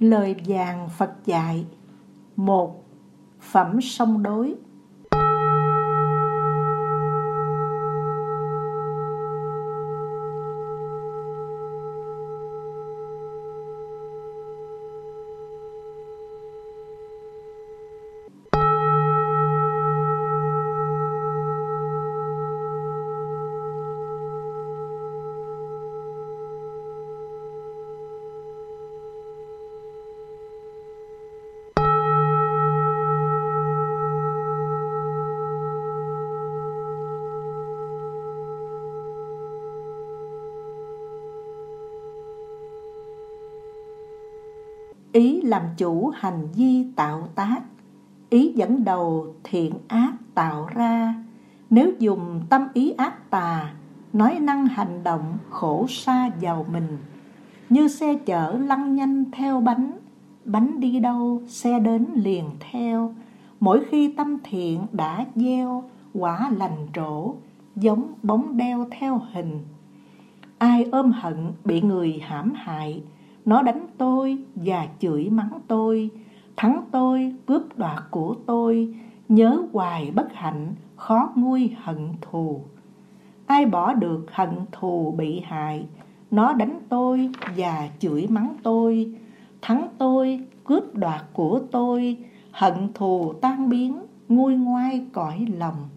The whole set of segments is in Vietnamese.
Lời vàng Phật dạy. Một Phẩm song đối. Ý làm chủ hành vi tạo tác. Ý dẫn đầu thiện ác tạo ra. Nếu dùng tâm ý ác tà, nói năng hành động khổ xa giàu mình. Như xe chở lăn nhanh theo bánh bánh đi đâu, xe đến liền theo. Mỗi khi tâm thiện đã gieo, quả lành trổ, giống bóng đeo theo hình. Ai ôm hận bị người hãm hại nó đánh tôi và chửi mắng tôi, thắng tôi, cướp đoạt của tôi, nhớ hoài bất hạnh, khó nguôi hận thù. Ai bỏ được hận thù bị hại, nó đánh tôi và chửi mắng tôi, thắng tôi, cướp đoạt của tôi, hận thù tan biến, nguôi ngoai cõi lòng.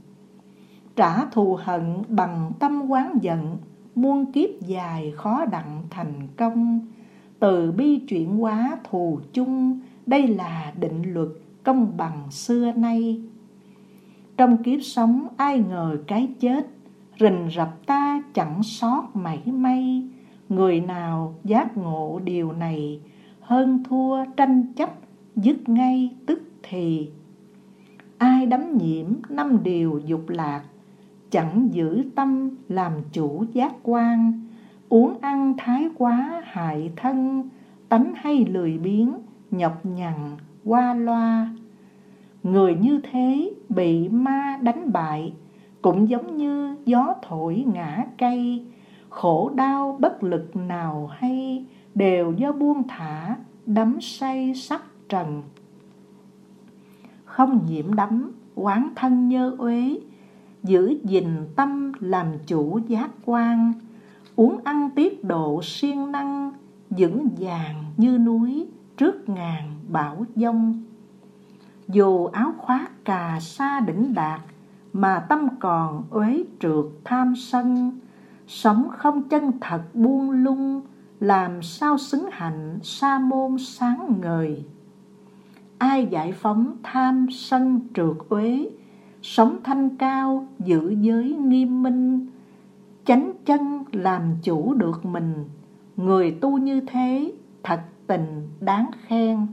Trả thù hận bằng tâm quán giận, muôn kiếp dài khó đặng thành công từ bi chuyển hóa thù chung, đây là định luật công bằng xưa nay. Trong kiếp sống, ai ngờ cái chết, rình rập ta chẳng sót mảy may. Người nào giác ngộ điều này, hơn thua tranh chấp, dứt ngay tức thì. Ai đắm nhiễm năm điều dục lạc, chẳng giữ tâm làm chủ giác quan uống ăn thái quá hại thân, tánh hay lười biếng, nhọc nhằn, qua loa. Người như thế bị ma đánh bại, cũng giống như gió thổi ngã cây. Khổ đau bất lực nào hay, đều do buông thả, đắm say sắc trần. Không nhiễm đắm, quán thân nhơ uế, giữ gìn tâm làm chủ giác quan uống ăn tiết độ siêng năng, vững vàng như núi trước ngàn bão dông dù áo khoác cà sa đỉnh đạt, mà tâm còn uế trượt tham sân. Sống không chân thật buông lung, làm sao xứng hạnh sa môn sáng ngời. Ai giải phóng tham sân trượt uế, sống thanh cao giữ giới nghiêm minh chánh chân làm chủ được mình. Người tu như thế, thật tình đáng khen.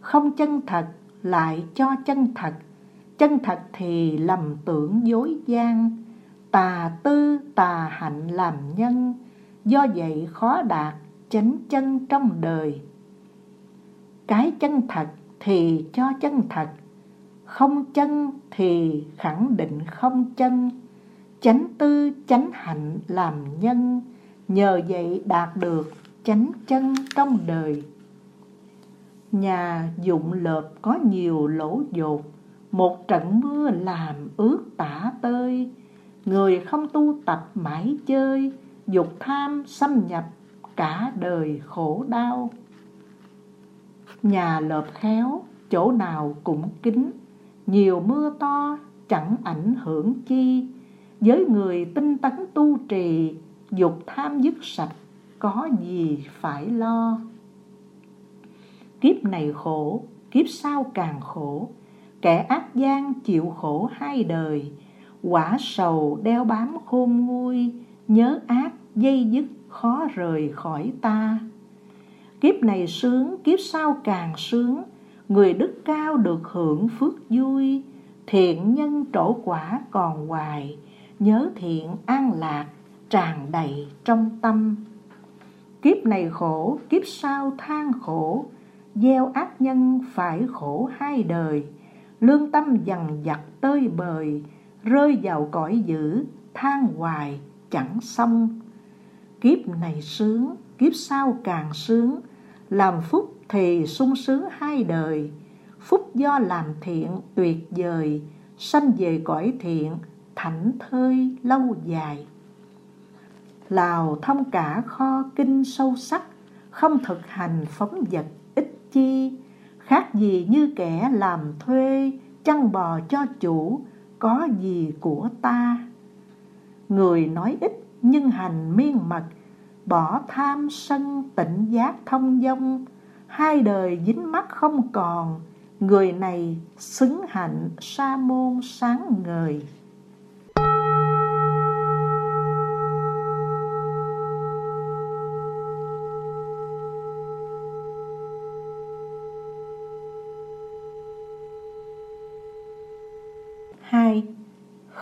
Không chân thật, lại cho chân thật. Chân thật thì lầm tưởng dối gian. Tà tư, tà hạnh làm nhân. Do vậy khó đạt chánh chân trong đời. Cái chân thật thì cho chân thật. Không chân thì khẳng định không chân chánh tư, chánh hạnh làm nhân, nhờ vậy đạt được chánh chân trong đời. Nhà dụng lợp có nhiều lỗ dột, một trận mưa làm ướt tả tơi. Người không tu tập mãi chơi, dục tham xâm nhập cả đời khổ đau. Nhà lợp khéo, chỗ nào cũng kín, nhiều mưa to chẳng ảnh hưởng chi với người tinh tấn tu trì, dục tham dứt sạch, có gì phải lo? Kiếp này khổ, kiếp sau càng khổ. Kẻ ác gian chịu khổ hai đời, quả sầu đeo bám khôn nguôi, nhớ ác dây dứt khó rời khỏi ta. Kiếp này sướng, kiếp sau càng sướng. Người đức cao được hưởng phước vui, thiện nhân trổ quả còn hoài nhớ thiện an lạc, tràn đầy trong tâm. Kiếp này khổ, kiếp sau than khổ, gieo ác nhân phải khổ hai đời. Lương tâm dằn vặt tơi bời, rơi vào cõi dữ, than hoài, chẳng xong. Kiếp này sướng, kiếp sau càng sướng, làm phúc thì sung sướng hai đời. Phúc do làm thiện tuyệt vời, sanh về cõi thiện thảnh thơi lâu dài. Lào thông cả kho kinh sâu sắc, không thực hành phóng vật ích chi. Khác gì như kẻ làm thuê, chăn bò cho chủ, có gì của ta? Người nói ít nhưng hành miên mật, bỏ tham sân tỉnh giác thông dông. Hai đời dính mắt không còn, người này xứng hạnh sa môn sáng ngời.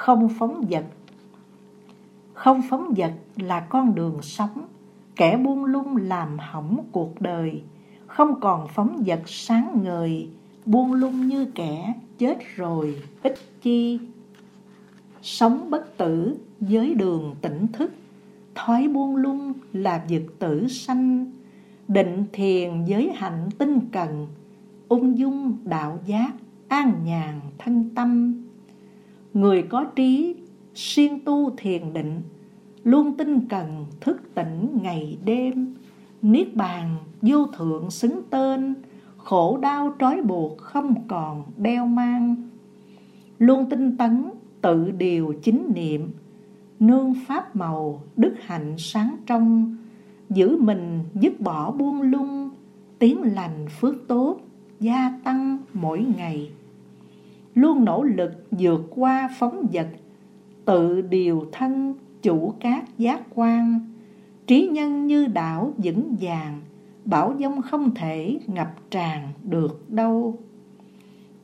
Không phóng vật. Không phóng vật là con đường sống, kẻ buông lung làm hỏng cuộc đời. Không còn phóng vật sáng ngời, buông lung như kẻ chết rồi, ít chi. Sống bất tử với đường tỉnh thức, thói buông lung là vật tử sanh. Định thiền giới hạnh tinh cần, ung dung đạo giác, an nhàn thân tâm người có trí siêng tu thiền định, luôn tinh cần thức tỉnh ngày đêm. Niết bàn vô thượng xứng tên, khổ đau trói buộc không còn đeo mang. Luôn tinh tấn tự điều chính niệm, nương pháp màu đức hạnh sáng trong. Giữ mình dứt bỏ buông lung, tiếng lành phước tốt gia tăng mỗi ngày luôn nỗ lực vượt qua phóng vật, tự điều thân chủ các giác quan. Trí nhân như đảo vững vàng bão dông không thể ngập tràn được đâu.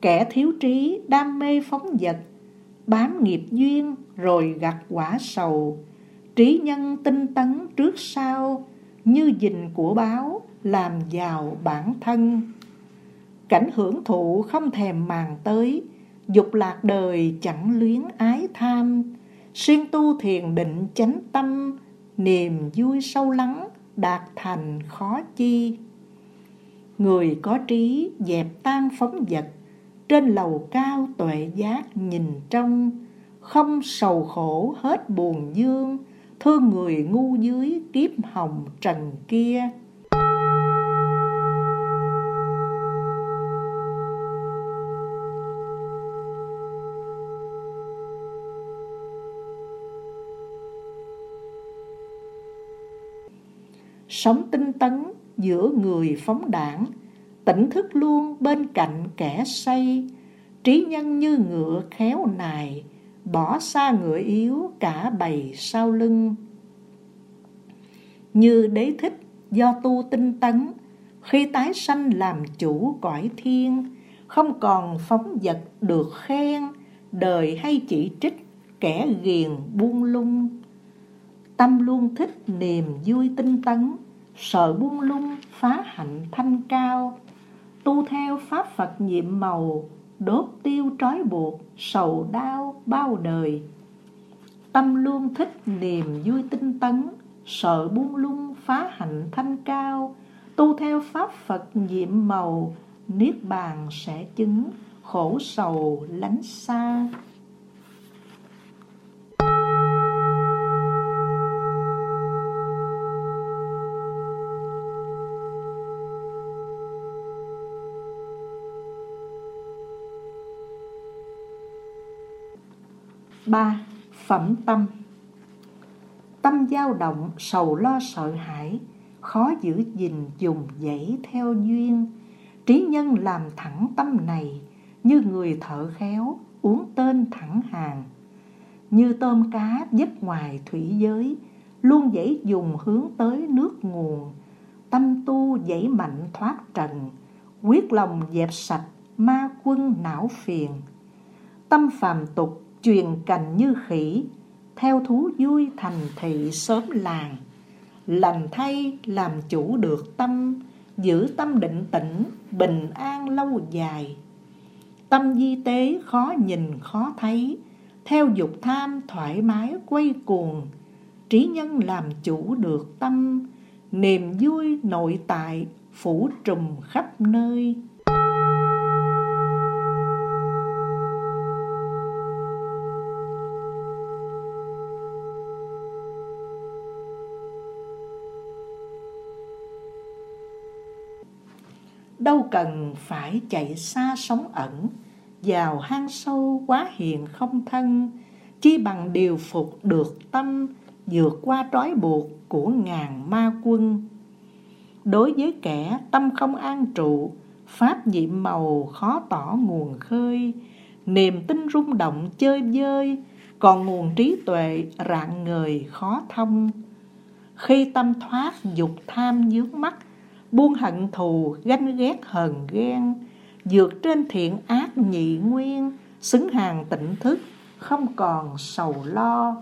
Kẻ thiếu trí đam mê phóng vật, bám nghiệp duyên rồi gặt quả sầu. Trí nhân tinh tấn trước sau, như dình của báo làm giàu bản thân. Cảnh hưởng thụ không thèm màng tới dục lạc đời chẳng luyến ái tham. Xuyên tu thiền định chánh tâm, niềm vui sâu lắng đạt thành khó chi. Người có trí dẹp tan phóng vật, trên lầu cao tuệ giác nhìn trong, không sầu khổ hết buồn dương, thương người ngu dưới kiếp hồng trần kia. Sống tinh tấn giữa người phóng đảng, tỉnh thức luôn bên cạnh kẻ say, trí nhân như ngựa khéo nài, bỏ xa ngựa yếu cả bầy sau lưng. Như đế thích do tu tinh tấn, khi tái sanh làm chủ cõi thiên, không còn phóng vật được khen, đời hay chỉ trích kẻ ghiền buông lung. Tâm luôn thích niềm vui tinh tấn sợ buông lung phá hạnh thanh cao, tu theo pháp phật nhiệm màu, đốt tiêu trói buộc, sầu đau bao đời. Tâm luôn thích niềm vui tinh tấn, sợ buông lung phá hạnh thanh cao, tu theo pháp phật nhiệm màu, niết bàn sẽ chứng khổ sầu lánh xa. Ba Phẩm tâm Tâm dao động, sầu lo sợ hãi, khó giữ gìn dùng dãy theo duyên. Trí nhân làm thẳng tâm này, như người thợ khéo, uống tên thẳng hàng. Như tôm cá dứt ngoài thủy giới, luôn dãy dùng hướng tới nước nguồn. Tâm tu dãy mạnh thoát trần, quyết lòng dẹp sạch ma quân não phiền. Tâm phàm tục truyền cành như khỉ, theo thú vui thành thị sớm làng, lành thay làm chủ được tâm, giữ tâm định tĩnh, bình an lâu dài. Tâm di tế khó nhìn khó thấy, theo dục tham thoải mái quay cuồng, trí nhân làm chủ được tâm, niềm vui nội tại phủ trùm khắp nơi. Đâu cần phải chạy xa sống ẩn, vào hang sâu quá hiền không thân, chi bằng điều phục được tâm, vượt qua trói buộc của ngàn ma quân. Đối với kẻ tâm không an trụ, pháp nhiệm màu khó tỏ nguồn khơi, niềm tin rung động chơi vơi, còn nguồn trí tuệ rạng ngời khó thông. Khi tâm thoát dục tham dướng mắt buông hận thù, ganh ghét hờn ghen vượt trên thiện ác nhị nguyên, xứng hàng tỉnh thức, không còn sầu lo.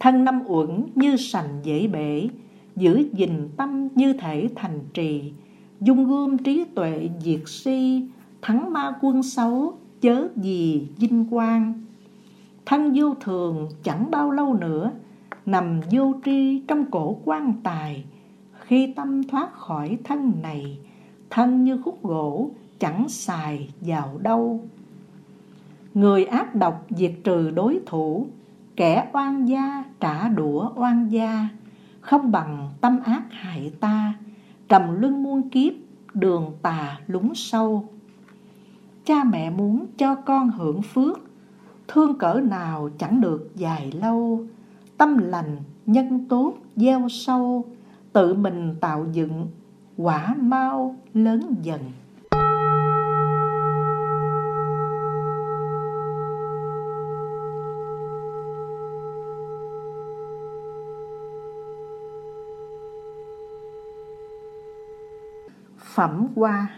Thân năm uẩn như sành dễ bể, giữ gìn tâm như thể thành trì, dung gươm trí tuệ diệt si, thắng ma quân xấu, chớ gì vinh quang. Thân vô thường chẳng bao lâu nữa, nằm vô tri trong cổ quan tài khi tâm thoát khỏi thân này, thân như khúc gỗ, chẳng xài vào đâu. Người ác độc diệt trừ đối thủ, kẻ oan gia trả đũa oan gia, không bằng tâm ác hại ta, trầm luân muôn kiếp, đường tà lúng sâu. Cha mẹ muốn cho con hưởng phước, thương cỡ nào chẳng được dài lâu, tâm lành nhân tốt gieo sâu tự mình tạo dựng quả mau lớn dần. Phẩm qua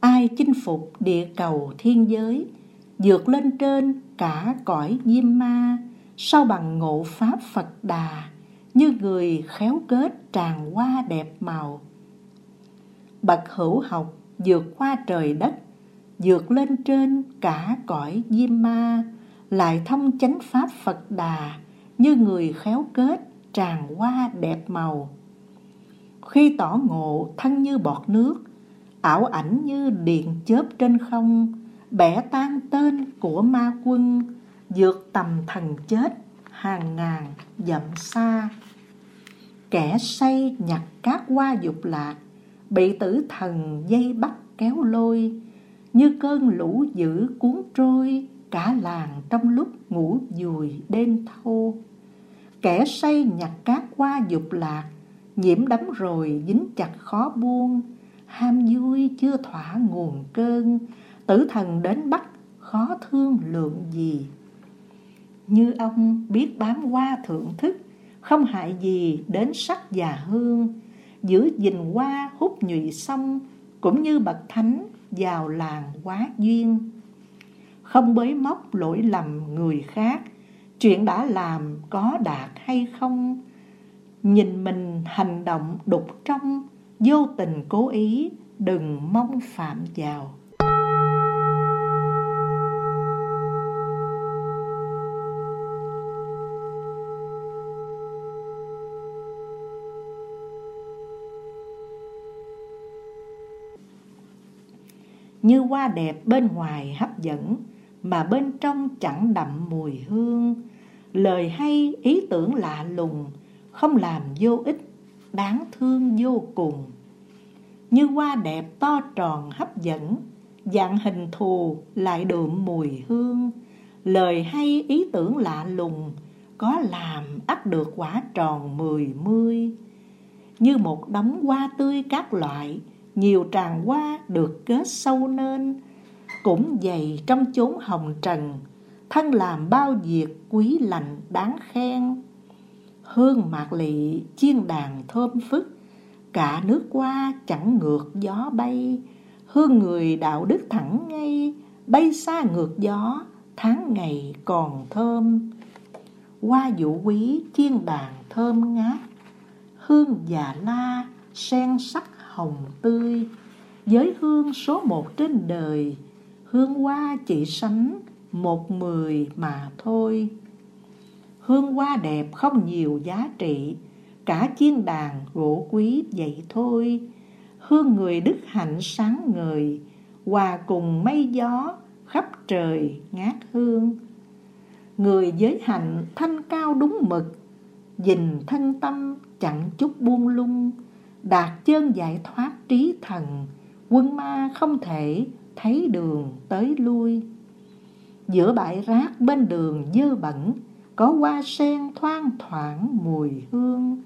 ai chinh phục địa cầu thiên giới, vượt lên trên cả cõi diêm ma sau bằng ngộ pháp phật đà? Như người khéo kết tràn hoa đẹp màu. Bậc hữu học vượt qua trời đất, vượt lên trên cả cõi diêm ma, lại thông chánh pháp phật đà như người khéo kết tràn hoa đẹp màu. Khi tỏ ngộ thân như bọt nước, ảo ảnh như điện chớp trên không, bẻ tan tên của ma quân, vượt tầm thần chết hàng ngàn dặm xa kẻ say nhặt cát qua dục lạc, bị tử thần dây bắt kéo lôi, như cơn lũ dữ cuốn trôi, cả làng trong lúc ngủ dùi đêm thâu. Kẻ say nhặt cát qua dục lạc, nhiễm đắm rồi dính chặt khó buông, ham vui chưa thỏa nguồn cơn, tử thần đến bắt khó thương lượng gì. Như ông biết bám qua thưởng thức không hại gì đến sắc và hương, giữ gìn hoa hút nhụy xong cũng như bậc thánh vào làng quá duyên. Không bới móc lỗi lầm người khác, chuyện đã làm có đạt hay không? Nhìn mình hành động đục trong, vô tình cố ý, đừng mong phạm vào. Như hoa đẹp bên ngoài hấp dẫn, mà bên trong chẳng đậm mùi hương. Lời hay, ý tưởng lạ lùng, không làm vô ích, đáng thương vô cùng. Như hoa đẹp to tròn hấp dẫn, dạng hình thù lại đượm mùi hương. Lời hay, ý tưởng lạ lùng, có làm ắt được quả tròn mười mươi. Như một đống hoa tươi các loại nhiều tràng hoa được kết sâu nên. Cũng dày trong chốn hồng trần, thân làm bao việc quý lành đáng khen. Hương mạc lị, chiên đàn thơm phức, cả nước qua chẳng ngược gió bay. Hương người đạo đức thẳng ngay, bay xa ngược gió, tháng ngày còn thơm. Hoa dụ quý, chiên đàn thơm ngát, hương già la, sen sắc hồng tươi. Giới hương số một trên đời, Hương hoa chỉ sánh một mười mà thôi. Hương hoa đẹp không nhiều giá trị, cả chiên đàn gỗ quý vậy thôi. Hương người đức hạnh sáng ngời, hòa cùng mây gió khắp trời ngát hương. Người giới hạnh thanh cao đúng mực, dình thân tâm chẳng chút buông lung đạt chân giải thoát trí thần, quân ma không thể thấy đường tới lui. Giữa bãi rác bên đường dơ bẩn, có hoa sen thoang thoảng mùi hương.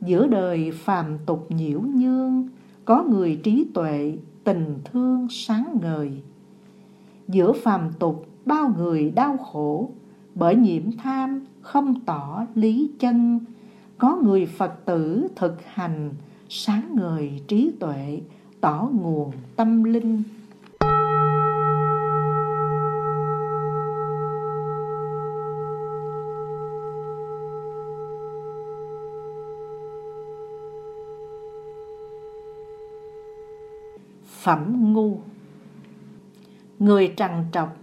Giữa đời phàm tục nhiễu nhương, có người trí tuệ, tình thương sáng ngời. Giữa phàm tục, bao người đau khổ, bởi nhiễm tham không tỏ lý chân. Có người phật tử thực hành sáng ngời trí tuệ, tỏ nguồn tâm linh. Phẩm ngu. Người trằn trọc,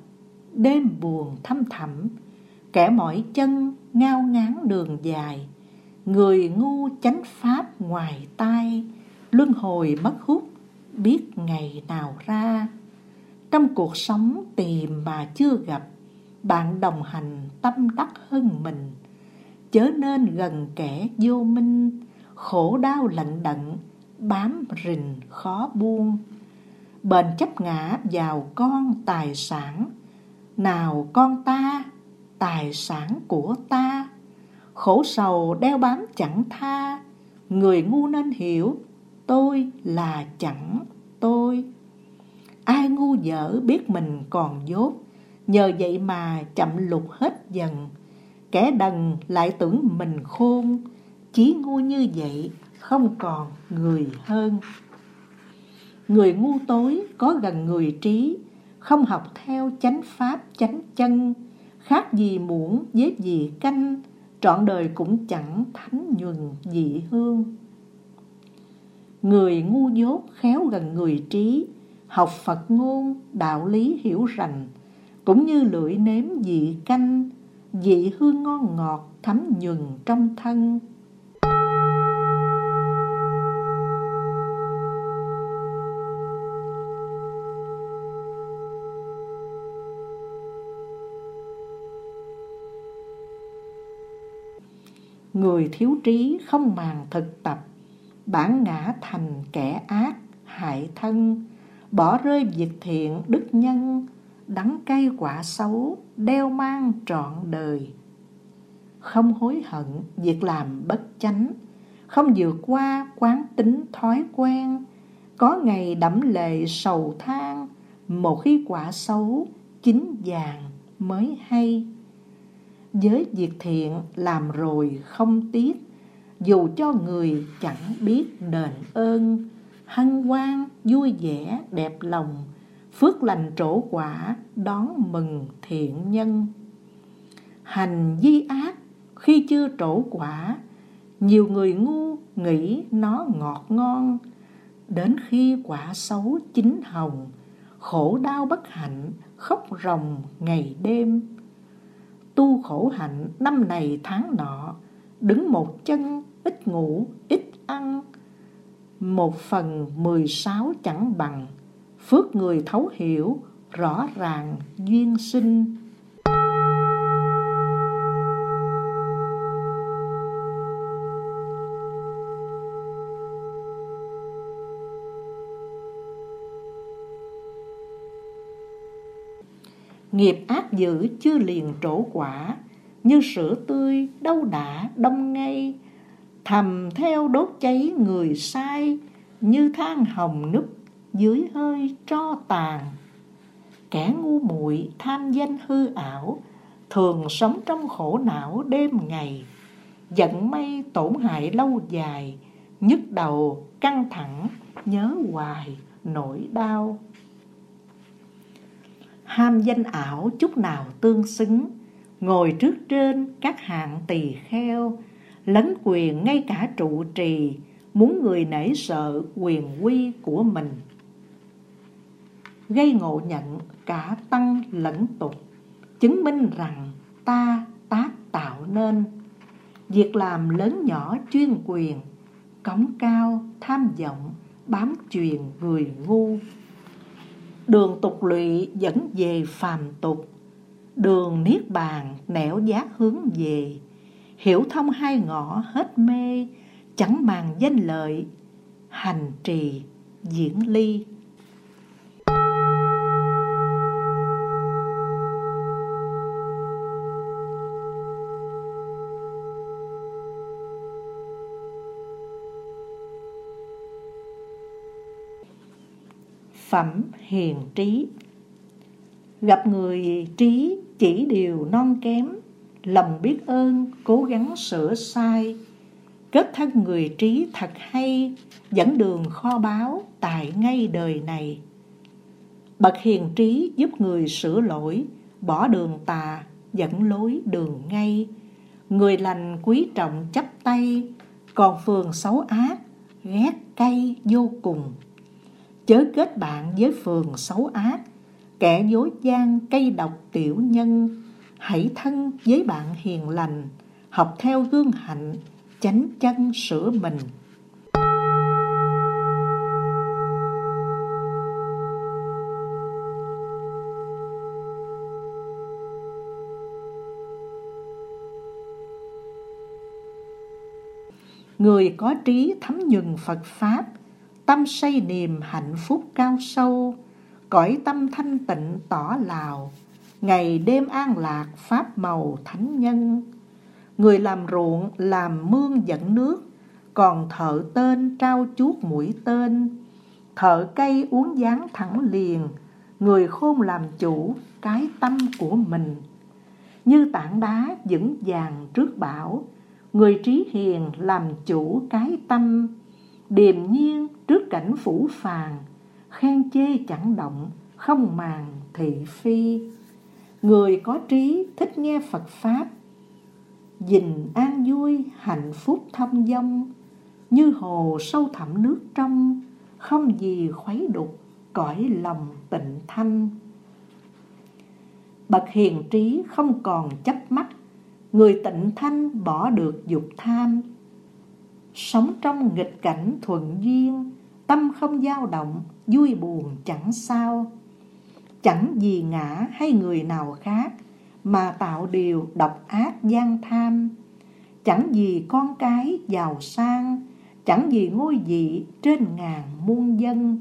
đêm buồn thăm thẳm, kẻ mỏi chân ngao ngán đường dài người ngu chánh pháp ngoài tai, luân hồi mất hút, biết ngày nào ra. Trong cuộc sống tìm mà chưa gặp, bạn đồng hành tâm đắc hơn mình. Chớ nên gần kẻ vô minh, khổ đau lạnh đận, bám rình khó buông. Bền chấp ngã vào con tài sản, nào con ta, tài sản của ta khổ sầu đeo bám chẳng tha. Người ngu nên hiểu, tôi là chẳng tôi. Ai ngu dở biết mình còn dốt. Nhờ vậy mà chậm lục hết dần. Kẻ đần lại tưởng mình khôn. Chí ngu như vậy không còn người hơn. Người ngu tối có gần người trí, không học theo chánh pháp chánh chân, khác gì muỗng với gì canh trọn đời cũng chẳng thánh nhuần dị hương. Người ngu dốt khéo gần người trí, học phật ngôn, đạo lý hiểu rành, cũng như lưỡi nếm dị canh, dị hương ngon ngọt thấm nhuần trong thân. Người thiếu trí không màng thực tập, bản ngã thành kẻ ác, hại thân, bỏ rơi việc thiện đức nhân, đắng cay quả xấu, đeo mang trọn đời. Không hối hận việc làm bất chánh, không vượt qua quán tính thói quen, có ngày đẫm lệ sầu than, một khi quả xấu chín vàng mới hay với việc thiện làm rồi không tiếc, dù cho người chẳng biết đền ơn, hân hoan, vui vẻ, đẹp lòng, phước lành trổ quả, đón mừng thiện nhân. Hành di ác khi chưa trổ quả, nhiều người ngu nghĩ nó ngọt ngon. Đến khi quả xấu chín hồng, khổ đau bất hạnh, khóc ròng ngày đêm tu khổ hạnh năm này tháng nọ, đứng một chân ít ngủ, ít ăn, một phần mười sáu chẳng bằng, phước người thấu hiểu, rõ ràng duyên sinh. Nghiệp ác dữ chưa liền trổ quả, như sữa tươi đâu đã đông ngay. Thầm theo đốt cháy người sai, như than hồng núp dưới hơi tro tàn. Kẻ ngu muội tham danh hư ảo, thường sống trong khổ não đêm ngày. Giận mây tổn hại lâu dài, nhức đầu căng thẳng, nhớ hoài nỗi đau ham danh ảo chút nào tương xứng. Ngồi trước trên các hạng tỳ kheo lấn quyền ngay cả trụ trì muốn người nể sợ quyền quy của mình. Gây ngộ nhận cả tăng lẫn tục chứng minh rằng ta tác tạo nên. Việc làm lớn nhỏ chuyên quyền, cống cao, tham vọng, bám truyền người ngu. Đường tục lụy dẫn về phàm tục, đường niết bàn nẻo giác hướng về, hiểu thông hai ngõ hết mê, chẳng màng danh lợi, hành trì, diễn ly. Phẩm hiền trí Gặp người trí chỉ điều non kém, lòng biết ơn, cố gắng sửa sai. Kết thân người trí thật hay, dẫn đường kho báu tại ngay đời này. Bậc hiền trí giúp người sửa lỗi, bỏ đường tà, dẫn lối đường ngay. Người lành quý trọng chấp tay, còn phường xấu ác, ghét cay vô cùng. Chớ kết bạn với phường xấu ác, kẻ dối gian cây độc tiểu nhân, hãy thân với bạn hiền lành, học theo gương hạnh, chánh chân sửa mình. Người có trí thấm nhuần Phật Pháp, tâm say niềm hạnh phúc cao sâu, cõi tâm thanh tịnh tỏ lào, ngày đêm an lạc pháp màu thánh nhân. Người làm ruộng làm mương dẫn nước, còn thợ tên trao chuốt mũi tên. Thợ cây uống dáng thẳng liền, người khôn làm chủ cái tâm của mình. Như tảng đá vững vàng trước bão, người trí hiền làm chủ cái tâm, điềm nhiên trước cảnh phủ phàng, khen chê chẳng động, không màng thị phi. Người có trí thích nghe Phật Pháp, dình an vui, hạnh phúc thâm dông như hồ sâu thẳm nước trong, không gì khuấy đục, cõi lòng tịnh thanh. Bậc hiền trí không còn chấp mắt, người tịnh thanh bỏ được dục tham. Sống trong nghịch cảnh thuận duyên, tâm không dao động, vui buồn chẳng sao. Chẳng vì ngã hay người nào khác mà tạo điều độc ác gian tham. Chẳng vì con cái giàu sang, chẳng vì ngôi vị trên ngàn muôn dân.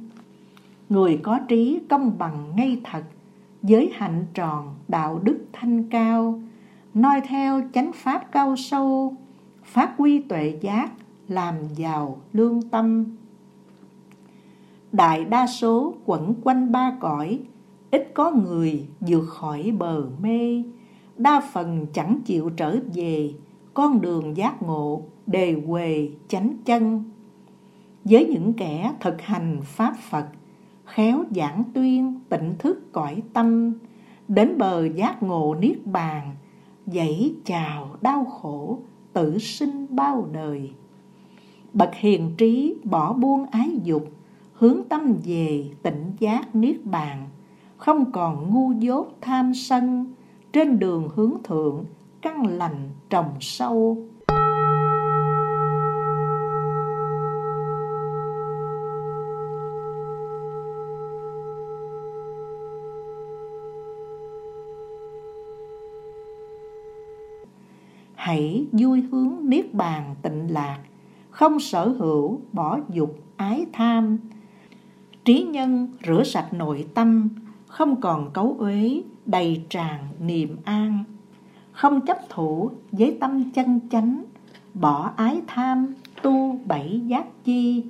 Người có trí công bằng ngay thật, giới hạnh tròn, đạo đức thanh cao, noi theo chánh pháp cao sâu, phát huy tuệ giác, làm giàu lương tâm đại đa số quẩn quanh ba cõi, ít có người vượt khỏi bờ mê, đa phần chẳng chịu trở về con đường giác ngộ đề quề chánh chân. Với những kẻ thực hành Pháp Phật, khéo giảng tuyên tỉnh thức cõi tâm, đến bờ giác ngộ niết bàn, dãy chào đau khổ, tử sinh bao đời. Bậc hiền trí bỏ buông ái dục, hướng tâm về tỉnh giác niết bàn, không còn ngu dốt tham sân, trên đường hướng thượng, căn lành trồng sâu. Hãy vui hướng niết bàn tịnh lạc, không sở hữu bỏ dục ái tham, trí nhân rửa sạch nội tâm, không còn cấu uế, đầy tràn niềm an. Không chấp thủ với tâm chân chánh, bỏ ái tham, tu bảy giác chi,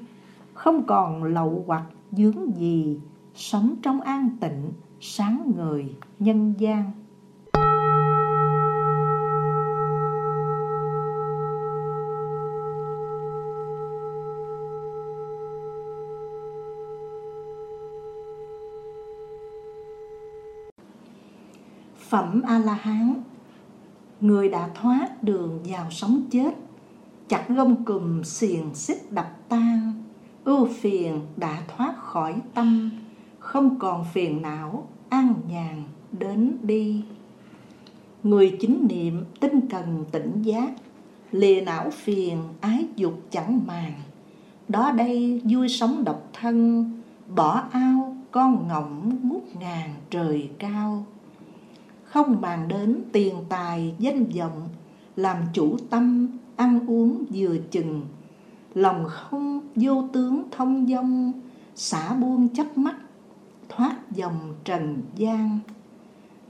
không còn lậu hoặc dướng gì, sống trong an tịnh, sáng người nhân gian. Phẩm A-la-hán. Người đã thoát đường vào sống chết, Chặt gông cùm xiềng xích đập tan. Ưu phiền đã thoát khỏi tâm, Không còn phiền não, an nhàn đến đi. Người chính niệm tinh cần tỉnh giác, lìa não phiền ái dục chẳng màng. Đó đây vui sống độc thân, bỏ ao con ngỗng ngút ngàn trời cao không màng đến tiền tài, danh vọng, làm chủ tâm, ăn uống vừa chừng. Lòng không vô tướng thông dong, xả buông chấp mắt, thoát dòng trần gian.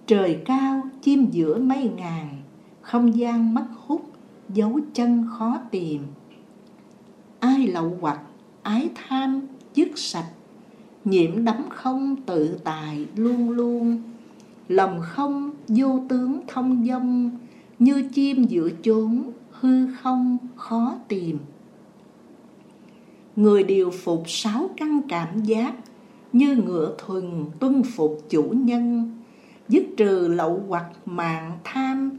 Trời cao, chim giữa mây ngàn, không gian mất hút, dấu chân khó tìm. Ai lậu hoặc, ái tham, dứt sạch, nhiễm đắm không tự tại luôn luôn lòng không, vô tướng thông dông như chim giữa chốn, hư không, khó tìm. Người điều phục sáu căn cảm giác, như ngựa thuần tuân phục chủ nhân, dứt trừ lậu hoặc mạng tham,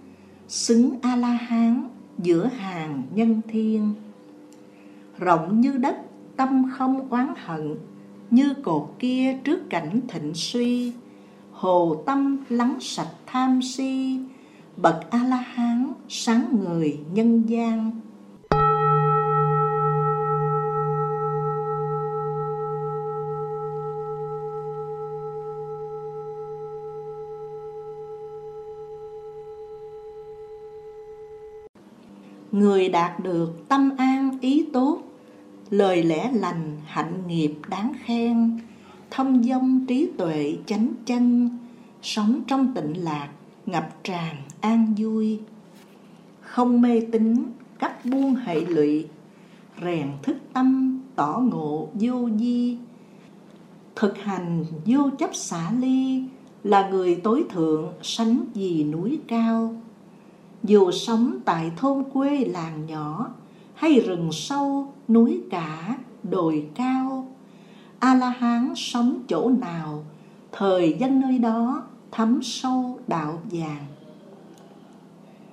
xứng a la hán giữa hàng nhân thiên. Rộng như đất, tâm không oán hận, như cột kia trước cảnh thịnh suy hồ tâm lắng sạch tham si. Bậc a la hán sáng người nhân gian. Người đạt được tâm an ý tốt, lời lẽ lành hạnh nghiệp đáng khen thông dong trí tuệ chánh chân, sống trong tịnh lạc, ngập tràn an vui. Không mê tín cắt buông hệ lụy, rèn thức tâm, tỏ ngộ vô di. Thực hành vô chấp xả ly là người tối thượng sánh gì núi cao. Dù sống tại thôn quê làng nhỏ hay rừng sâu, núi cả đồi cao a la hán sống chỗ nào, thời dân nơi đó thấm sâu đạo vàng.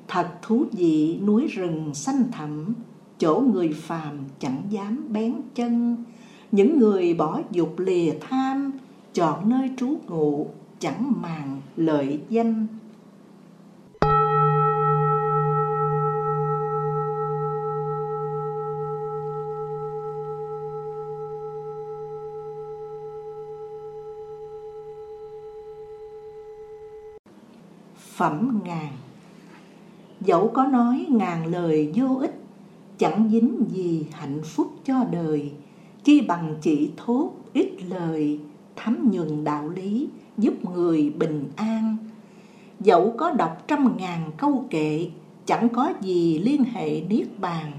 Thật thú vị, núi rừng xanh thẳm, chỗ người phàm chẳng dám bén chân. Những người bỏ dục lìa tham, chọn nơi trú ngụ, chẳng màng lợi danh. Phẩm ngàn. Dẫu có nói ngàn lời vô ích, chẳng dính gì hạnh phúc cho đời. Chi bằng chỉ thốt ít lời, thấm nhuần đạo lý, giúp người bình an. Dẫu có đọc trăm ngàn câu kệ, chẳng có gì liên hệ niết bàn.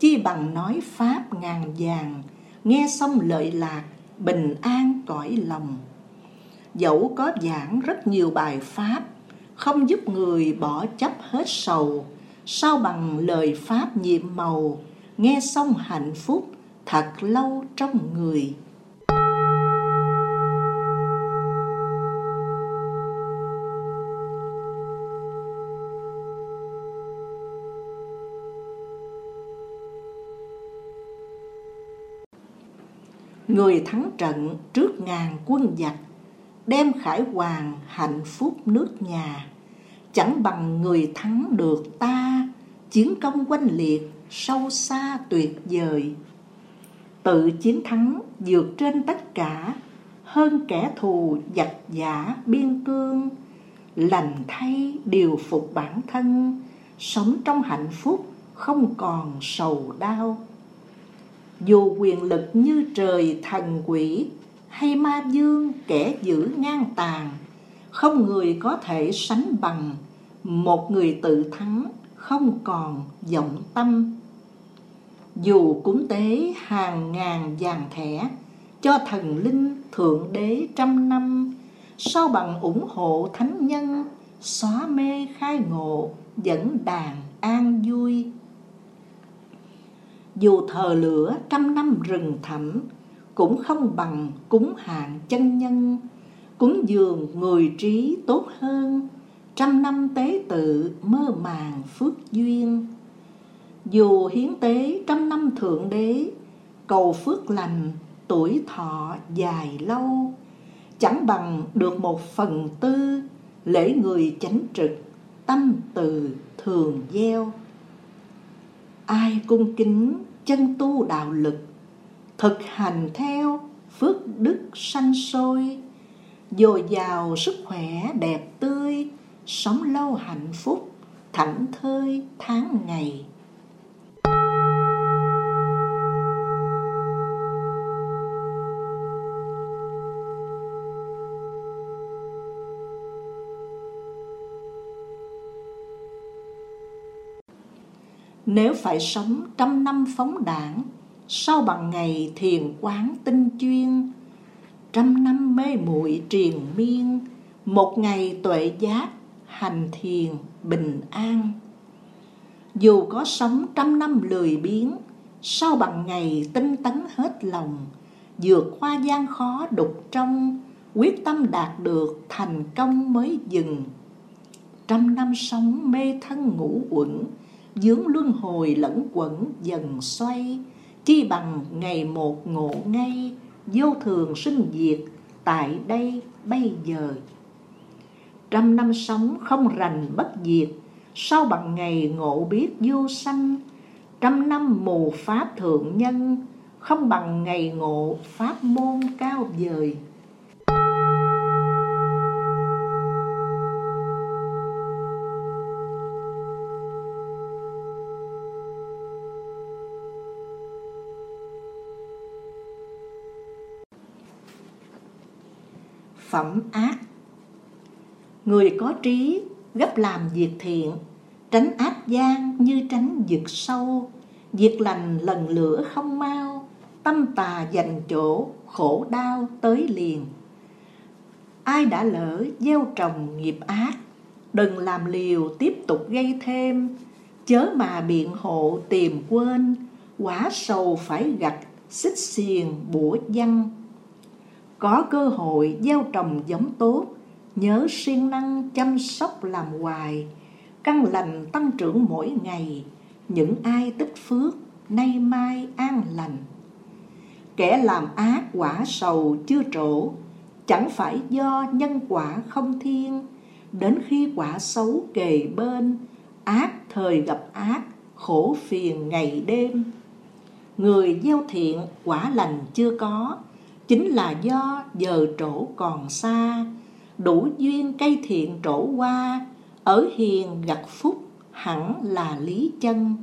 Chi bằng nói pháp ngàn vàng, nghe xong lợi lạc, bình an cõi lòng. Dẫu có giảng rất nhiều bài pháp không giúp người bỏ chấp hết sầu. Sao bằng lời pháp nhiệm màu, nghe xong hạnh phúc thật lâu trong người. Người thắng trận trước ngàn quân giặc, đem khải hoàng hạnh phúc nước nhà chẳng bằng người thắng được ta, chiến công quanh liệt, sâu xa tuyệt vời. Tự chiến thắng vượt trên tất cả, hơn kẻ thù giặc giả biên cương. Lành thay điều phục bản thân, sống trong hạnh phúc, không còn sầu đau. Dù quyền lực như trời thần quỷ, hay ma dương kẻ giữ ngang tàn không người có thể sánh bằng, một người tự thắng không còn vọng tâm. Dù cúng tế hàng ngàn vàng thẻ, cho thần linh thượng đế trăm năm, sao bằng ủng hộ thánh nhân, xóa mê khai ngộ, dẫn đàn an vui. Dù thờ lửa trăm năm rừng thẳm, cũng không bằng cúng hạn chân nhân cúng dường người trí tốt hơn, trăm năm tế tự mơ màng phước duyên. Dù hiến tế trăm năm thượng đế, cầu phước lành tuổi thọ dài lâu, chẳng bằng được một phần tư lễ người chánh trực tâm từ thường gieo. Ai cung kính chân tu đạo lực, thực hành theo phước đức sanh sôi dồi dào sức khỏe, đẹp tươi, sống lâu hạnh phúc, thảnh thơi tháng ngày. Nếu phải sống trăm năm phóng đảng, Sau bằng ngày thiền quán tinh chuyên Trăm năm mê muội triền miên, Một ngày tuệ giác hành thiền bình an. Dù có sống trăm năm lười biếng Sau bằng ngày tinh tấn hết lòng, vượt qua gian khó đục trong, Quyết tâm đạt được thành công mới dừng. Trăm năm sống mê thân ngủ uẩn, dướng luân hồi lẫn quẩn dần xoay, chi bằng ngày một ngộ ngay vô thường sinh diệt tại đây bây giờ. Trăm năm sống không rành bất diệt sau bằng ngày ngộ biết vô sanh? Trăm năm mù pháp thượng nhân, không bằng ngày ngộ pháp môn cao vời. Phẩm ác. Người có trí gấp làm việc thiện, tránh ác gian như tránh vực sâu. Việc lành lần lửa không mau, tâm tà dành chỗ khổ đau tới liền. Ai đã lỡ gieo trồng nghiệp ác, đừng làm liều tiếp tục gây thêm. Chớ mà biện hộ tìm quên, quả sầu phải gặt xích xiềng bủa văng có cơ hội gieo trồng giống tốt, nhớ siêng năng chăm sóc làm hoài, căn lành tăng trưởng mỗi ngày, những ai tích phước, nay mai an lành. Kẻ làm ác quả sầu chưa trổ, chẳng phải do nhân quả không thiên, đến khi quả xấu kề bên, ác thời gặp ác, khổ phiền ngày đêm. Người gieo thiện quả lành chưa có, chính là do giờ trổ còn xa, đủ duyên cây thiện trổ qua, ở hiền gặt phúc hẳn là lý chân.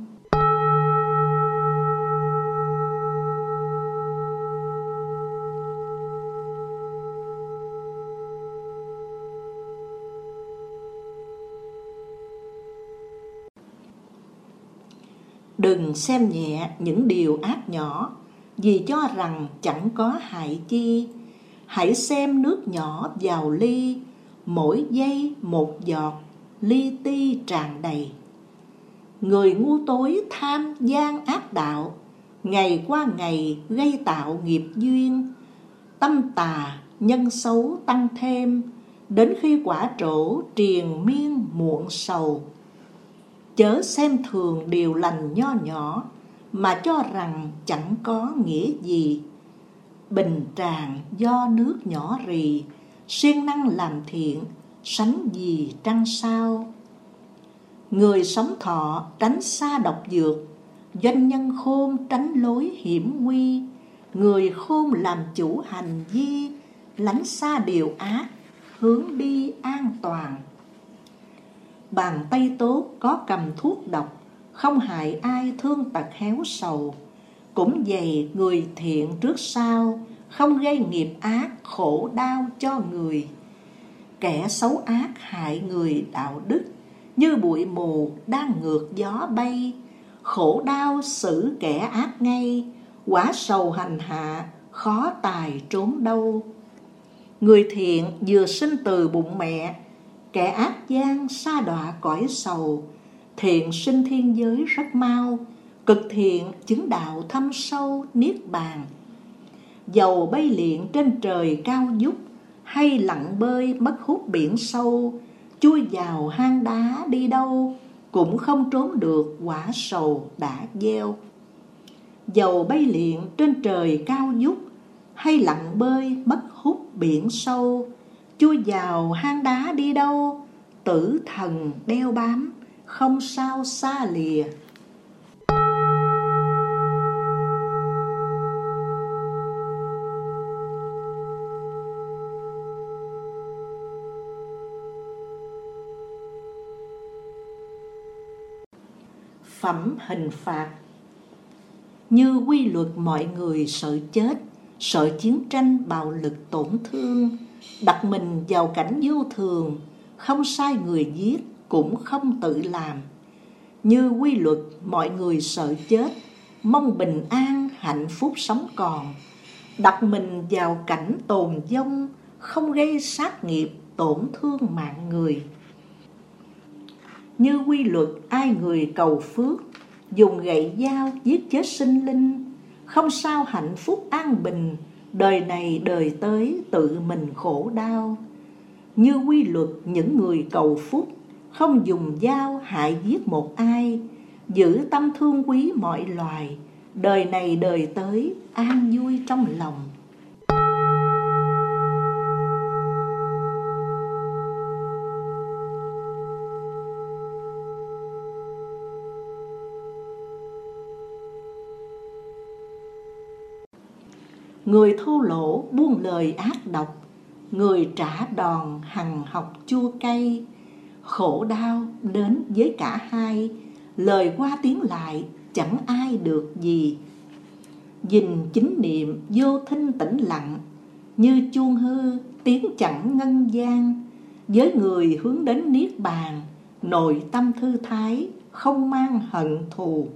Đừng xem nhẹ những điều ác nhỏ vì cho rằng chẳng có hại chi. Hãy xem nước nhỏ vào ly, mỗi giây một giọt, ly ti tràn đầy. Người ngu tối tham gian ác đạo, ngày qua ngày gây tạo nghiệp duyên. Tâm tà, nhân xấu tăng thêm, đến khi quả trổ triền miên muộn sầu. Chớ xem thường điều lành nho nhỏ mà cho rằng chẳng có nghĩa gì. Bình tràng do nước nhỏ rì, siêng năng làm thiện, sánh gì trăng sao? Người sống thọ tránh xa độc dược, doanh nhân khôn tránh lối hiểm nguy. Người khôn làm chủ hành vi, lánh xa điều ác, hướng đi an toàn. Bàn tay tốt có cầm thuốc độc không hại ai thương tật héo sầu. Cũng dày người thiện trước sau, không gây nghiệp ác khổ đau cho người. Kẻ xấu ác hại người đạo đức, như bụi mù đang ngược gió bay. Khổ đau xử kẻ ác ngay, quả sầu hành hạ, khó tài trốn đâu. Người thiện vừa sinh từ bụng mẹ, kẻ ác gian xa đọa cõi sầu thiện sinh thiên giới rất mau, cực thiện chứng đạo thâm sâu niết bàn. Dầu bay liện trên trời cao dúc hay lặn bơi mất hút biển sâu, chui vào hang đá đi đâu cũng không trốn được quả sầu đã gieo. Dầu bay liện trên trời cao dúc hay lặn bơi mất hút biển sâu, chui vào hang đá đi đâu, tử thần đeo bám không sao xa lìa. Phẩm hình phạt. Như quy luật mọi người sợ chết, sợ chiến tranh bạo lực tổn thương, đặt mình vào cảnh vô thường, không sai người giết cũng không tự làm. Như quy luật, mọi người sợ chết, mong bình an, hạnh phúc sống còn. Đặt mình vào cảnh tồn vong, không gây sát nghiệp, tổn thương mạng người. Như quy luật, ai người cầu phước, dùng gậy dao giết chết sinh linh, không sao hạnh phúc an bình, đời này đời tới tự mình khổ đau. Như quy luật, những người cầu phúc không dùng dao hại giết một ai, giữ tâm thương quý mọi loài, đời này đời tới, an vui trong lòng. Người thô lỗ buông lời ác độc, người trả đòn hằng học chua cay khổ đau đến với cả hai. Lời qua tiếng lại, chẳng ai được gì. Dình chính niệm vô thinh tĩnh lặng, như chuông hư tiếng chẳng ngân gian. Với người hướng đến niết bàn, nội tâm thư thái, không mang hận thù.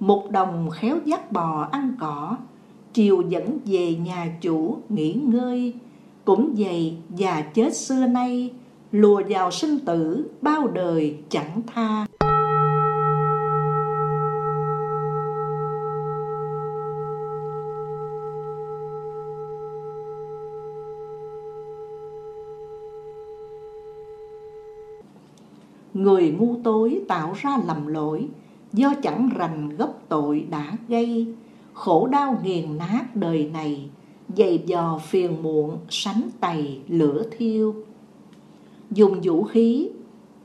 Một đồng khéo dắt bò ăn cỏ chiều dẫn về nhà chủ nghỉ ngơi. Cũng vậy, già chết xưa nay lùa vào sinh tử bao đời chẳng tha. Người ngu tối tạo ra lầm lỗi, do chẳng rành gốc tội đã gây. Khổ đau nghiền nát đời này, dày dò phiền muộn, sánh tày lửa thiêu dùng vũ khí,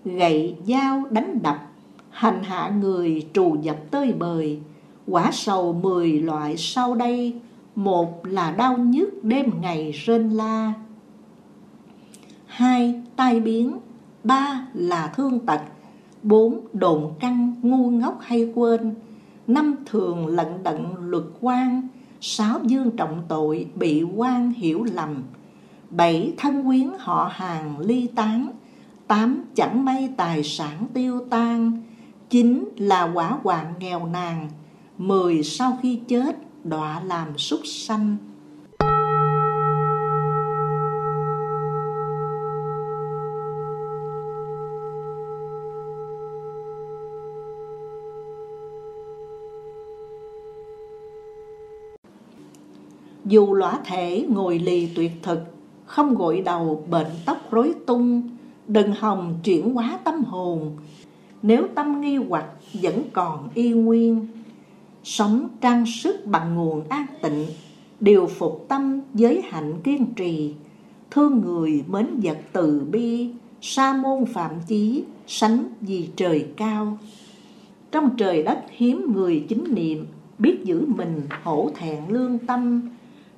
gậy, dao đánh đập, hành hạ người trù dập tơi bời. Quả sầu mười loại sau đây, một là đau nhức đêm ngày rên la. Hai, tai biến. Ba là thương tật. Bốn, đồn căng, ngu ngốc hay quên. Năm, thường lận đận, luật quan. Sáu, dương trọng tội, bị quan hiểu lầm bảy thân quyến họ hàng ly tán tám chẳng may tài sản tiêu tan. Chín là quả hoạn nghèo nàn mười sau khi chết đọa làm súc sanh. Dù lõa thể ngồi lì tuyệt thực, không gội đầu bệnh tóc rối tung, đừng hòng chuyển hóa tâm hồn. Nếu tâm nghi hoặc vẫn còn y nguyên, sống trang sức bằng nguồn an tịnh, điều phục tâm giới hạnh kiên trì, thương người mến vật từ bi, sa môn phạm chí, sánh vì trời cao. Trong trời đất hiếm người chính niệm, biết giữ mình hổ thẹn lương tâm,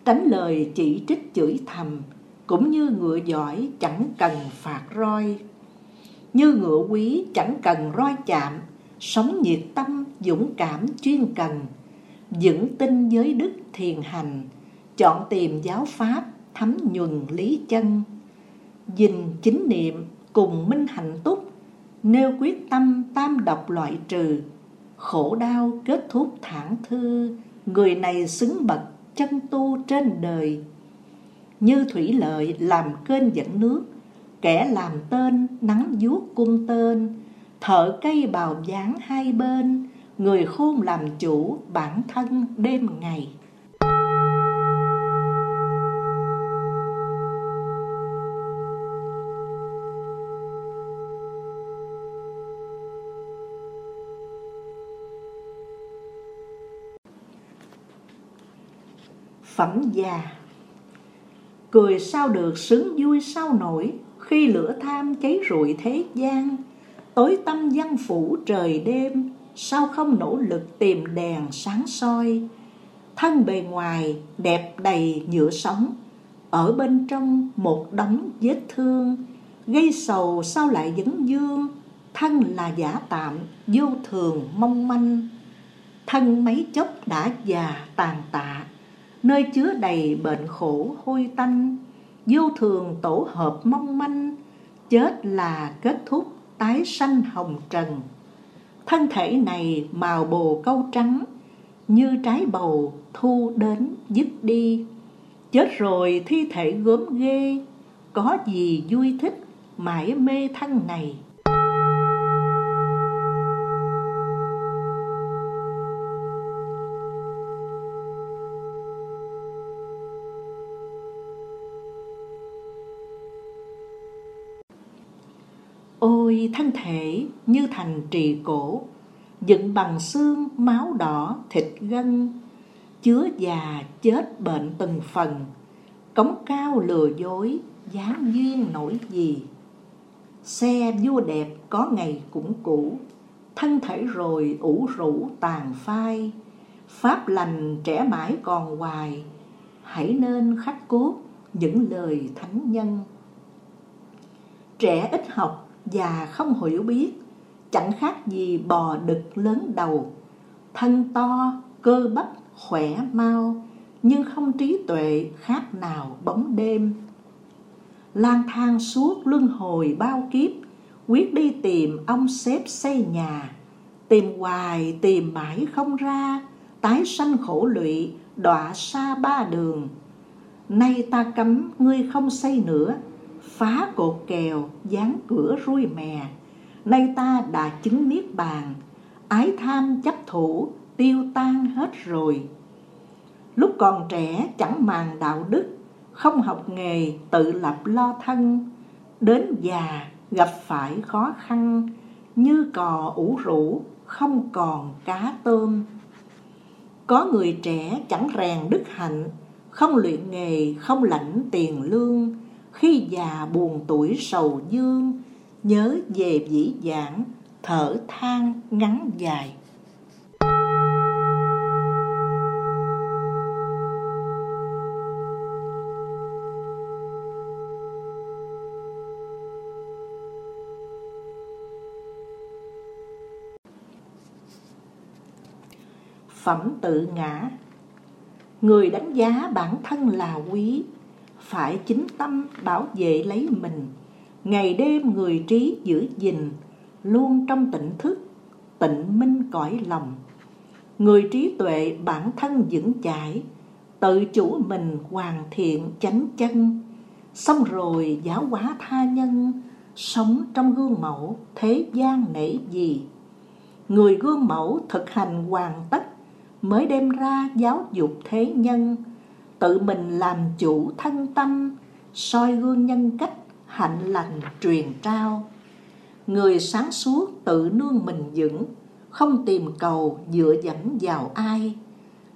tránh lời chỉ trích chửi thầm cũng như ngựa giỏi chẳng cần phạt roi. Như ngựa quý chẳng cần roi chạm sống nhiệt tâm dũng cảm chuyên cần. Vững tin giới đức thiền hành, chọn tìm giáo pháp thấm nhuần lý chân. Dình chính niệm cùng minh hạnh túc, nêu quyết tâm tam độc loại trừ. Khổ đau kết thúc thản thư, người này xứng bậc chân tu trên đời như thủy lợi làm kênh dẫn nước, kẻ làm tên nắng vuốt cung tên, thợ cây bào dáng hai bên, người khôn làm chủ bản thân đêm ngày. Phẩm già cười sao được sướng vui sao nổi, khi lửa tham cháy rụi thế gian. Tối tâm văn phủ trời đêm, sao không nỗ lực tìm đèn sáng soi. Thân bề ngoài, đẹp đầy nhựa sống, ở bên trong một đống vết thương. Gây sầu sao lại vấn dương, thân là giả tạm, vô thường mong manh. Thân mấy chốc đã già tàn tạ nơi chứa đầy bệnh khổ hôi tanh, vô thường tổ hợp mong manh, chết là kết thúc tái sanh hồng trần. Thân thể này màu bồ câu trắng, như trái bầu thu đến dứt đi. Chết rồi thi thể gớm ghê, có gì vui thích mãi mê thân này? Ôi thân thể như thành trì cổ Dựng bằng xương, máu đỏ, thịt gân Chứa già chết bệnh từng phần Cống cao lừa dối, dáng duyên nổi gì. Xe vua đẹp có ngày cũng cũ Thân thể rồi ủ rũ tàn phai Pháp lành trẻ mãi còn hoài Hãy nên khắc cốt những lời thánh nhân. Trẻ ít học và không hiểu biết. Chẳng khác gì bò đực lớn đầu. Thân to, cơ bắp, khỏe mau, nhưng không trí tuệ khác nào bóng đêm. Lang thang suốt luân hồi bao kiếp, quyết đi tìm ông xếp xây nhà. Tìm hoài, tìm mãi không ra, tái sanh khổ lụy, đọa xa ba đường. Nay ta cấm, ngươi không xây nữa phá cột kèo, dán cửa rui mè. Nay ta đã chứng niết bàn, ái tham chấp thủ, tiêu tan hết rồi. Lúc còn trẻ chẳng màng đạo đức, không học nghề tự lập lo thân. Đến già gặp phải khó khăn, như cò ủ rũ, không còn cá tôm. Có người trẻ chẳng rèn đức hạnh, không luyện nghề, không lãnh tiền lương khi già buồn tuổi sầu dương, nhớ về dĩ dãn thở than ngắn dài. Phẩm tự ngã. Người đánh giá bản thân là quý phải chính tâm bảo vệ lấy mình. Ngày đêm người trí giữ gìn, luôn trong tỉnh thức, tịnh minh cõi lòng. Người trí tuệ bản thân vững chãi, tự chủ mình hoàn thiện chánh chân. Xong rồi giáo hóa tha nhân, sống trong gương mẫu thế gian nể gì. Người gương mẫu thực hành hoàn tất, mới đem ra giáo dục thế nhân tự mình làm chủ thân tâm, soi gương nhân cách, hạnh lành truyền trao. Người sáng suốt tự nương mình vững, không tìm cầu dựa dẫm vào ai.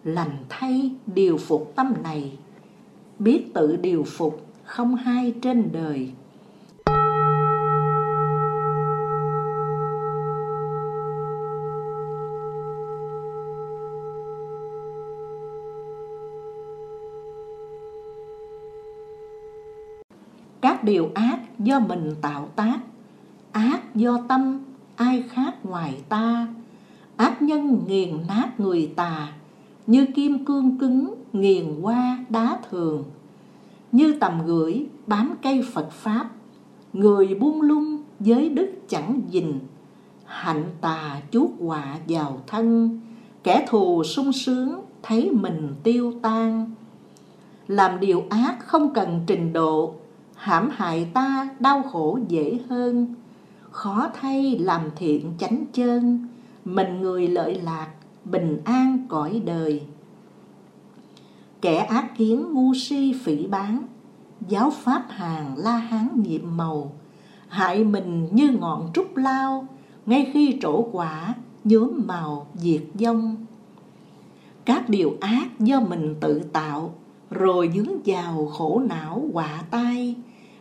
Lành thay điều phục tâm này. Biết tự điều phục không hai trên đời. Các điều ác do mình tạo tác. Ác do tâm, ai khác ngoài ta. Ác nhân nghiền nát người tà, như kim cương cứng nghiền qua đá thường. Như tầm gửi bám cây phật pháp, người buông lung giới đức chẳng dình. Hạnh tà chuốt họa vào thân, kẻ thù sung sướng thấy mình tiêu tan. Làm điều ác không cần trình độ hãm hại ta, đau khổ dễ hơn. Khó thay làm thiện chánh chân, mình người lợi lạc, bình an cõi đời. Kẻ ác kiến ngu si phỉ bán giáo pháp hàng la hán nhiệm màu. Hại mình như ngọn trúc lao, ngay khi trổ quả, nhuốm màu diệt vong. Các điều ác do mình tự tạo, rồi dướng vào khổ não quả tai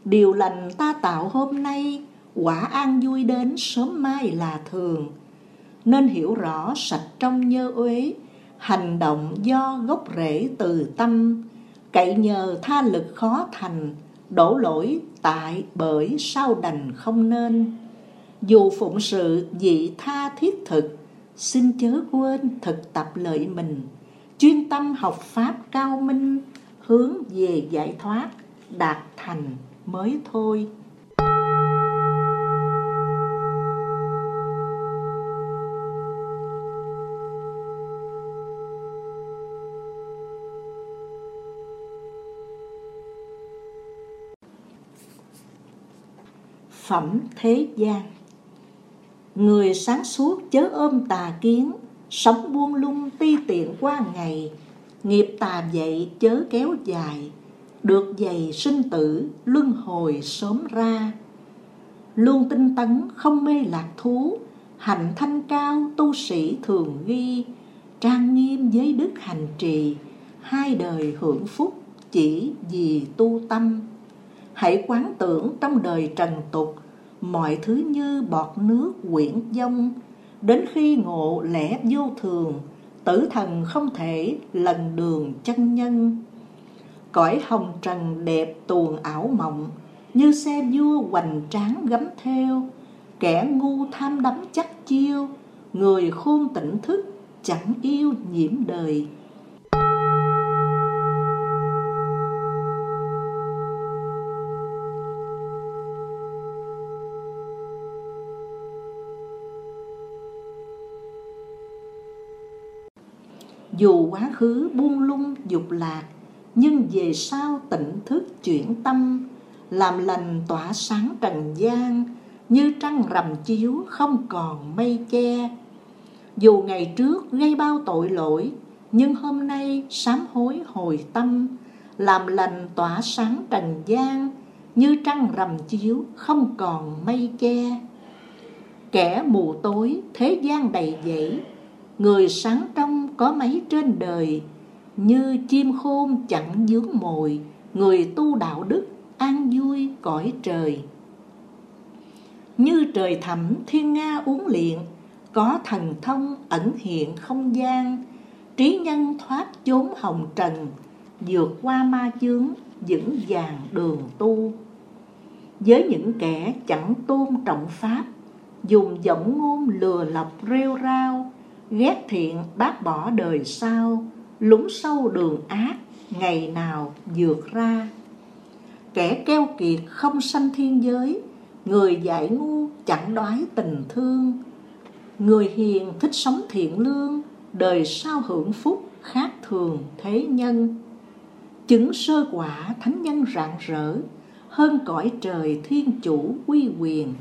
điều lành ta tạo hôm nay quả an vui đến sớm mai là thường. Nên hiểu rõ sạch trong nhơ uế hành động do gốc rễ từ tâm. Cậy nhờ tha lực khó thành đổ lỗi tại bởi sao đành không nên. Dù phụng sự dị tha thiết thực, xin chớ quên thực tập lợi mình, chuyên tâm học Pháp cao minh, hướng về giải thoát, đạt thành mới thôi. Phẩm thế gian Người sáng suốt chớ ôm tà kiến, sống buông lung ti tiện qua ngày, nghiệp tà dậy chớ kéo dài, được dày sinh tử luân hồi sớm ra. Luôn tinh tấn không mê lạc thú, hạnh thanh cao tu sĩ thường ghi, trang nghiêm giới đức hành trì, hai đời hưởng phúc chỉ vì tu tâm. Hãy quán tưởng trong đời trần tục, mọi thứ như bọt nước quyển dông, đến khi ngộ lẽ vô thường, tử thần không thể lần đường chân nhân. Cõi hồng trần đẹp tuồng ảo mộng, như xe vua hoành tráng gấm theo, kẻ ngu tham đắm chắc chiêu, người khôn tỉnh thức chẳng yêu nhiễm đời. Dù quá khứ buông lung dục lạc nhưng về sau tỉnh thức chuyển tâm, Làm lành tỏa sáng trần gian, Như trăng rằm chiếu không còn mây che. Dù ngày trước gây bao tội lỗi, Nhưng hôm nay sám hối hồi tâm, Làm lành tỏa sáng trần gian, Như trăng rằm chiếu không còn mây che. Kẻ mù tối thế gian đầy dẫy, Người sáng trong có mấy trên đời như chim khôn chẳng dướng mồi Người tu đạo đức an vui cõi trời. Như trời thẳm thiên nga uống liền Có thần thông ẩn hiện không gian Trí nhân thoát chốn hồng trần Vượt qua ma chướng vững vàng đường tu. Với những kẻ chẳng tôn trọng Pháp Dùng giọng ngôn lừa lọc rêu rao ghét thiện bác bỏ đời sau, lúng sâu đường ác, ngày nào dược ra. Kẻ keo kiệt không sanh thiên giới, người dại ngu chẳng đoái tình thương. Người hiền thích sống thiện lương, đời sau hưởng phúc khác thường thế nhân. Chứng sơ quả thánh nhân rạng rỡ, hơn cõi trời thiên chủ quy quyền,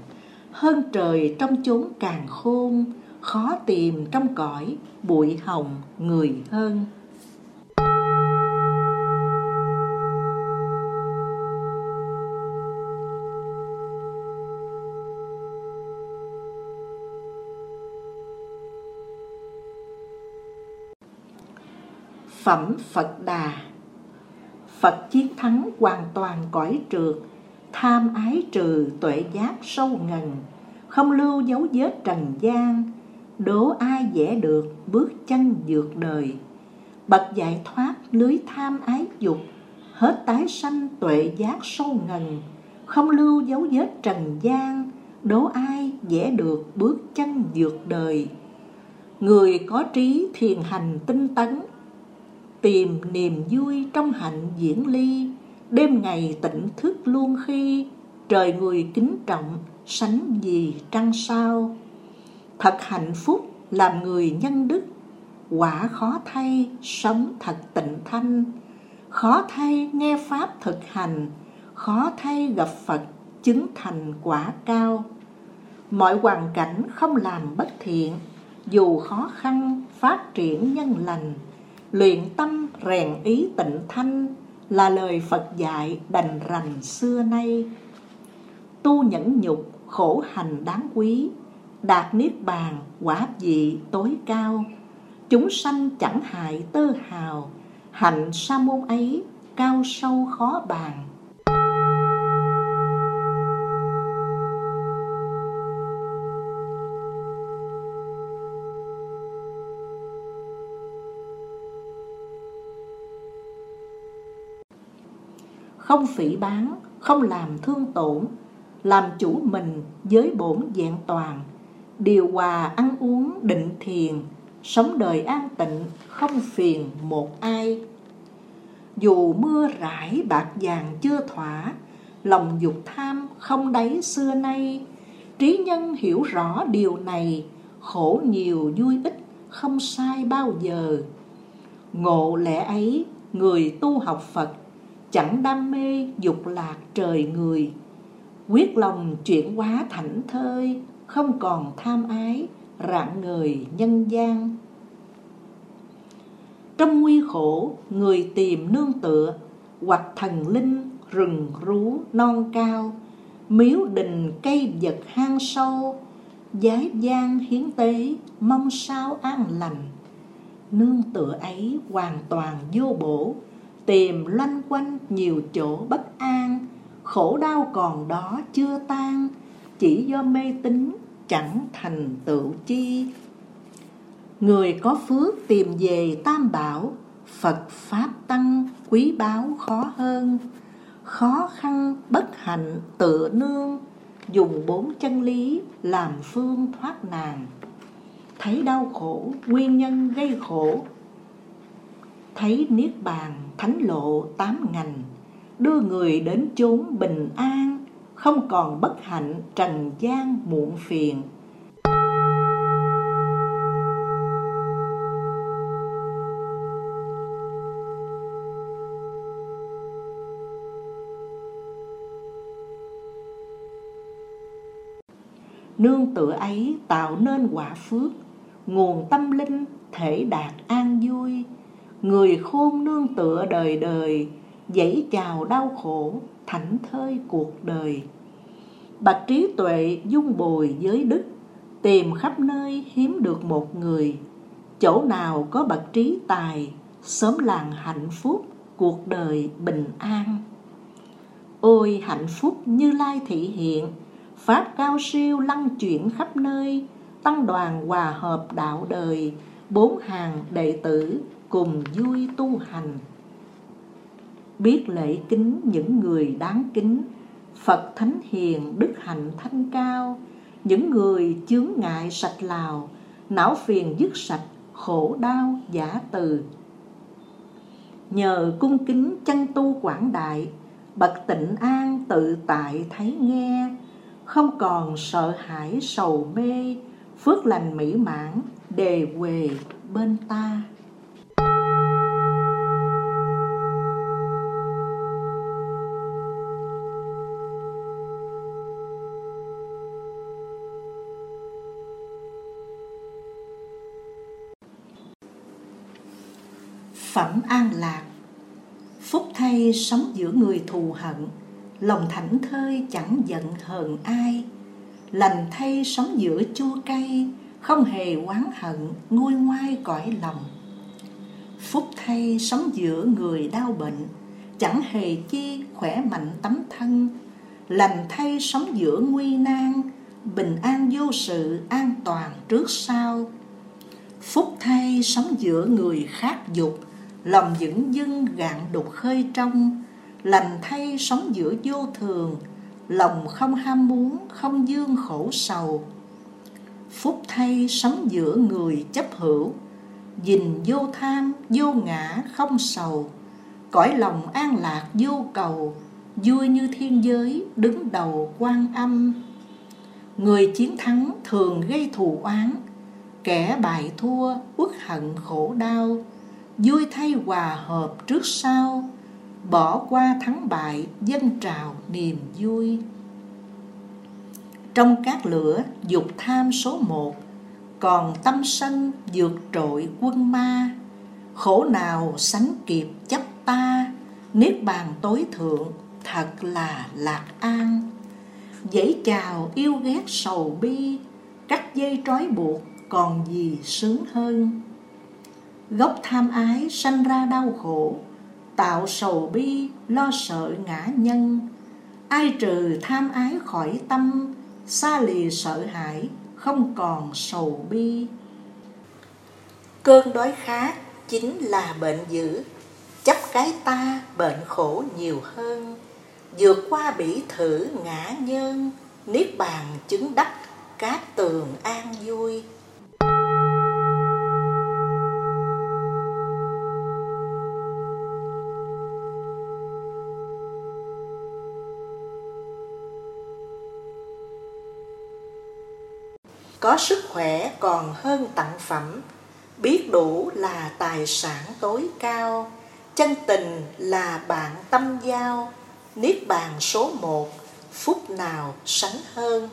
hơn trời trong chốn càng khôn, khó tìm trong cõi bụi hồng người hơn Phẩm Phật Đà. Phật chiến thắng hoàn toàn cõi trượt Tham ái trừ tuệ giác sâu ngần, Không lưu dấu vết trần gian, đố ai dễ được bước chân vượt đời. Bậc giải thoát lưới tham ái dục, hết tái sanh tuệ giác sâu ngần, không lưu dấu vết trần gian, đố ai dễ được bước chân vượt đời. Người có trí thiền hành tinh tấn tìm niềm vui trong hạnh diễn ly. Đêm ngày tỉnh thức luôn khi, trời người kính trọng, sánh gì trăng sao. Thật hạnh phúc làm người nhân đức, Quả khó thay sống thật tịnh thanh. Khó thay nghe Pháp thực hành, Khó thay gặp Phật chứng thành quả cao. Mọi hoàn cảnh không làm bất thiện, Dù khó khăn phát triển nhân lành Luyện tâm rèn ý tịnh thanh Là lời Phật dạy đành rành xưa nay. Tu nhẫn nhục, khổ hành đáng quý, đạt niết bàn, quả vị tối cao. Chúng sanh chẳng hại tơ hào, hạnh sa môn ấy cao sâu khó bàn. Không phỉ bán không làm thương tổn làm chủ mình với bổn dạng toàn, điều hòa ăn uống định thiền, sống đời an tịnh không phiền một ai. Dù mưa rải bạc vàng chưa thỏa, lòng dục tham không đáy xưa nay, trí nhân hiểu rõ điều này, khổ nhiều vui ít không sai bao giờ. Ngộ lẽ ấy, người tu học Phật chẳng đam mê dục lạc trời người. Quyết lòng chuyển hóa thảnh thơi, không còn tham ái, rạng ngời nhân gian. Trong nguy khổ, người tìm nương tựa, hoặc thần linh rừng rú non cao. Miếu đình cây vật hang sâu, giái gian hiến tế, mong sao an lành. Nương tựa ấy hoàn toàn vô bổ tìm loanh quanh nhiều chỗ bất an, khổ đau còn đó chưa tan, chỉ do mê tín chẳng thành tựu chi. Người có phước tìm về tam bảo, phật pháp tăng quý báu khó hơn. Khó khăn bất hạnh tựa nương, dùng bốn chân lý làm phương thoát nạn. Thấy đau khổ, nguyên nhân gây khổ. Thấy niết bàn thánh lộ tám ngành, đưa người đến chốn bình an, không còn bất hạnh, trần gian muộn phiền. Nương tựa ấy tạo nên quả phước, nguồn tâm linh thể đạt an vui người khôn nương tựa đời đời dãy chào đau khổ, thảnh thơi cuộc đời. Bạch trí tuệ dung bồi giới đức, tìm khắp nơi hiếm được một người. Chỗ nào có bậc trí tài, sớm làng hạnh phúc, cuộc đời bình an. Ôi hạnh phúc như lai thị hiện, pháp cao siêu lăng chuyển khắp nơi, tăng đoàn hòa hợp đạo đời, bốn hàng đệ tử cùng vui tu hành. Biết lễ kính những người đáng kính, phật thánh hiền, đức hạnh thanh cao. Những người chướng ngại sạch lào, não phiền dứt sạch, khổ đau giả từ. Nhờ cung kính chân tu quảng đại, bậc tịnh an tự tại thấy nghe. Không còn sợ hãi sầu mê, phước lành mỹ mãn, đề quề bên ta. Phẩm an lạc. Phúc thay sống giữa người thù hận, Lòng thảnh thơi chẳng giận hờn ai. Lành thay sống giữa chua cay, Không hề oán hận, nguôi ngoai cõi lòng. Phúc thay sống giữa người đau bệnh, Chẳng hề chi khỏe mạnh tấm thân. Lành thay sống giữa nguy nan, Bình an vô sự, an toàn trước sau. Phúc thay sống giữa người khác dục lòng dững dưng gạn đục khơi trong, lành thay sống giữa vô thường. Lòng không ham muốn, không dương khổ sầu. Phúc thay sống giữa người chấp hữu. Dình vô tham, vô ngã, không sầu. Cõi lòng an lạc vô cầu. Vui như thiên giới, đứng đầu quan âm. Người chiến thắng thường gây thù oán. Kẻ bại thua, uất hận khổ đau vui thay hòa hợp trước sau, bỏ qua thắng bại dân trào niềm vui. Trong các lửa, dục tham số một, còn tâm sân vượt trội quân ma. Khổ nào sánh kịp chấp ta, niết bàn tối thượng thật là lạc an. Dãy chào yêu ghét sầu bi, cắt dây trói buộc còn gì sướng hơn gốc tham ái sanh ra đau khổ, tạo sầu bi, lo sợ ngã nhân. Ai trừ tham ái khỏi tâm, xa lìa sợ hãi, không còn sầu bi. Cơn đói khát chính là bệnh dữ, chấp cái ta bệnh khổ nhiều hơn. Vượt qua bỉ thử ngã nhân niết bàn chứng đắc cát tường an vui. Có sức khỏe còn hơn tặng phẩm, biết đủ là tài sản tối cao, chân tình là bạn tâm giao, niết bàn số một, phút nào sánh hơn.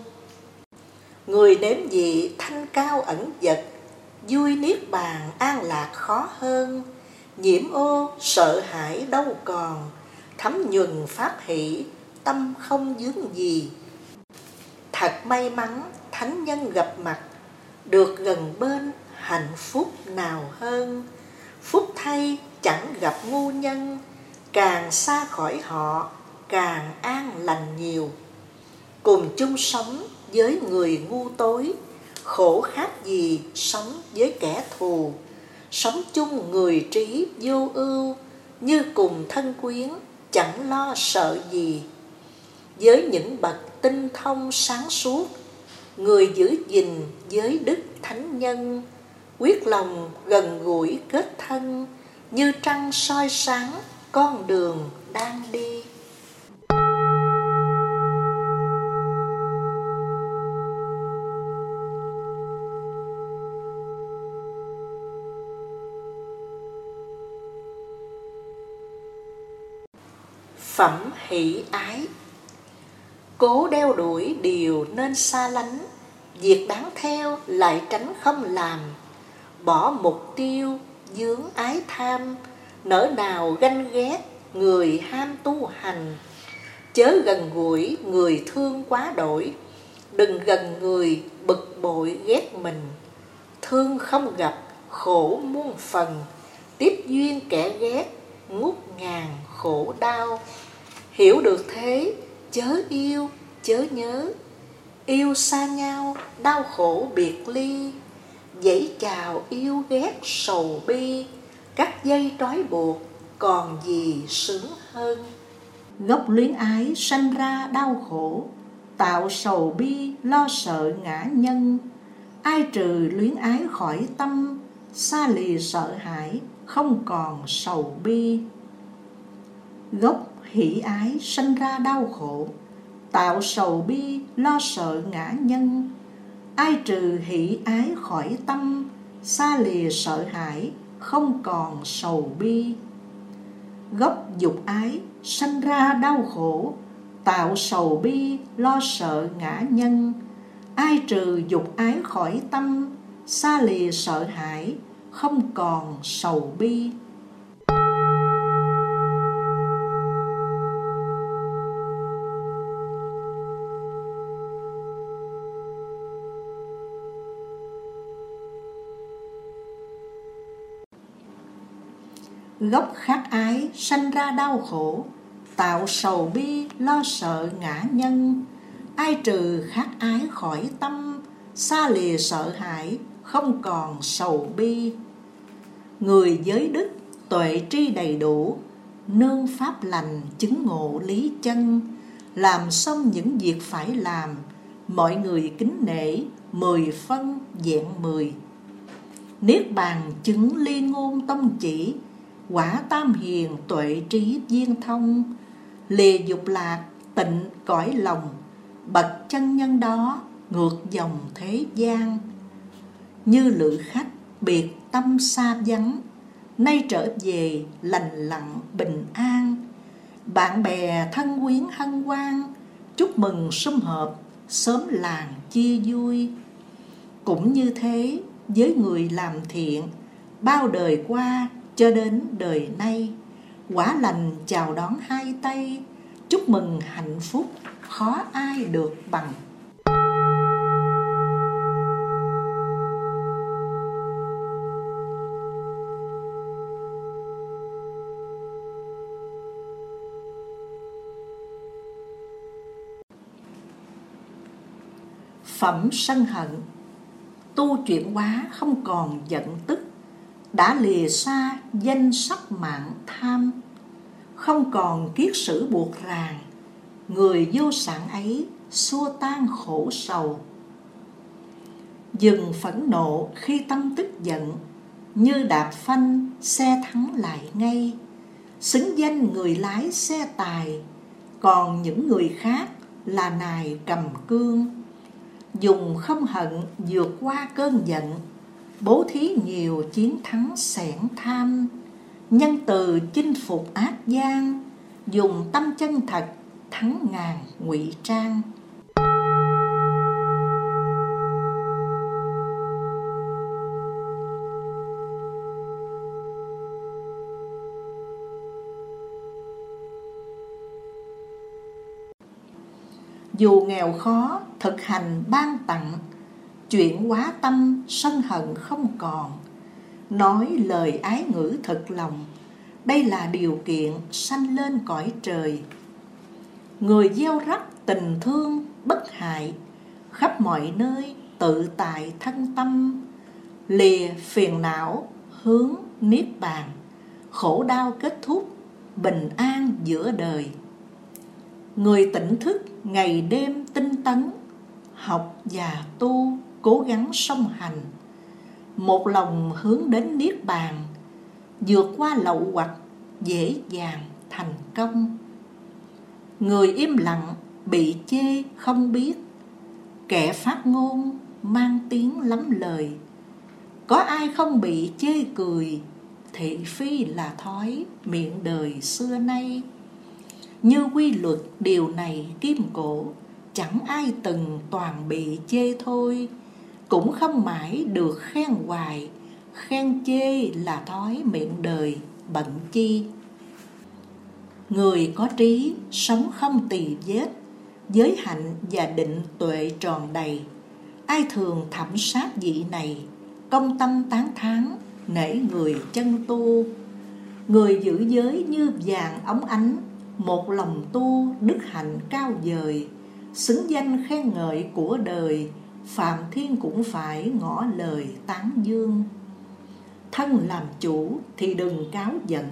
Người đếm dị thanh cao ẩn vật vui niết bàn an lạc khó hơn, nhiễm ô sợ hãi đâu còn, thấm nhuần pháp hỷ, tâm không dướng gì. Thật may mắn thánh nhân gặp mặt, được gần bên hạnh phúc nào hơn. Phúc thay chẳng gặp ngu nhân, càng xa khỏi họ, càng an lành nhiều. Cùng chung sống với người ngu tối, khổ khác gì sống với kẻ thù. Sống chung người trí vô ưu, như cùng thân quyến, chẳng lo sợ gì. Với những bậc tinh thông sáng suốt người giữ gìn giới đức thánh nhân, quyết lòng gần gũi kết thân, như trăng soi sáng con đường đang đi. Phẩm hỷ ái. Cố đeo đuổi điều nên xa lánh việc đáng theo lại tránh không làm. Bỏ mục tiêu, dướng ái tham, nỡ nào ganh ghét, người ham tu hành. Chớ gần gũi, người thương quá đổi. Đừng gần người, bực bội ghét mình. Thương không gặp, khổ muôn phần. Tiếp duyên kẻ ghét, ngút ngàn khổ đau. Hiểu được thế, chớ yêu, chớ nhớ yêu xa nhau, đau khổ biệt ly. Dãy chào yêu ghét sầu bi. Các dây trói buộc, còn gì sướng hơn? Gốc luyến ái sanh ra đau khổ, tạo sầu bi, lo sợ ngã nhân. Ai trừ luyến ái khỏi tâm, xa lì sợ hãi, không còn sầu bi. Gốc hỷ ái sanh ra đau khổ tạo sầu bi, lo sợ ngã nhân. Ai trừ hỷ ái khỏi tâm, xa lìa sợ hãi, không còn sầu bi. Gốc dục ái sanh ra đau khổ. Tạo sầu bi, lo sợ ngã nhân. Ai trừ dục ái khỏi tâm, xa lìa sợ hãi, không còn sầu bi. Gốc khát ái, sanh ra đau khổ. Tạo sầu bi, lo sợ ngã nhân. Ai trừ khát ái khỏi tâm, xa lìa sợ hãi, không còn sầu bi. Người giới đức, tuệ tri đầy đủ, nương pháp lành chứng ngộ lý chân. Làm xong những việc phải làm, mọi người kính nể, mười phân dạng mười. Niết bàn chứng ly ngôn tông chỉ quả tam hiền tuệ trí viên thông. Lìa dục lạc tịnh cõi lòng, bậc chân nhân đó ngược dòng thế gian. Như lữ khách biệt tâm xa vắng, nay trở về lành lặng bình an. Bạn bè thân quyến hân hoan, chúc mừng sum họp, sớm làng chia vui. Cũng như thế, với người làm thiện, bao đời qua cho đến đời nay. Quả lành chào đón hai tay. Chúc mừng hạnh phúc, khó ai được bằng. Phẩm sân hận. Tu chuyển hóa không còn giận tức đã lìa xa danh sắc mạng tham. Không còn kiết sử buộc ràng, người vô sản ấy xua tan khổ sầu. Dừng phẫn nộ khi tâm tức giận, như đạp phanh xe thắng lại ngay. Xứng danh người lái xe tài, còn những người khác là nài cầm cương. Dùng không hận vượt qua cơn giận bố thí nhiều chiến thắng sẻn tham, nhân từ chinh phục ác gian, dùng tâm chân thật thắng ngàn ngụy trang. Dù nghèo khó thực hành ban tặng chuyện quá tâm, sân hận không còn. Nói lời ái ngữ thật lòng, đây là điều kiện sanh lên cõi trời. Người gieo rắc tình thương bất hại, khắp mọi nơi tự tại thân tâm. Lìa phiền não, hướng niết bàn, khổ đau kết thúc, bình an giữa đời. Người tỉnh thức ngày đêm tinh tấn, học và tu cố gắng song hành. Một lòng hướng đến niết bàn, vượt qua lậu hoặc, dễ dàng thành công. Người im lặng, bị chê, không biết. Kẻ phát ngôn, mang tiếng lắm lời. Có ai không bị chê cười, thị phi là thói miệng đời xưa nay. Như quy luật điều này kim cổ, chẳng ai từng toàn bị chê thôi cũng không mãi được khen hoài. Khen chê là thói miệng đời, bận chi. Người có trí sống không tỳ vết, giới hạnh và định tuệ tròn đầy. Ai thường thẩm sát vị này, công tâm tán thán, nể người chân tu. Người giữ giới như vàng ống ánh, một lòng tu đức hạnh cao dời xứng danh khen ngợi của đời phạm thiên cũng phải ngỏ lời tán dương. Thân làm chủ thì đừng cáo giận,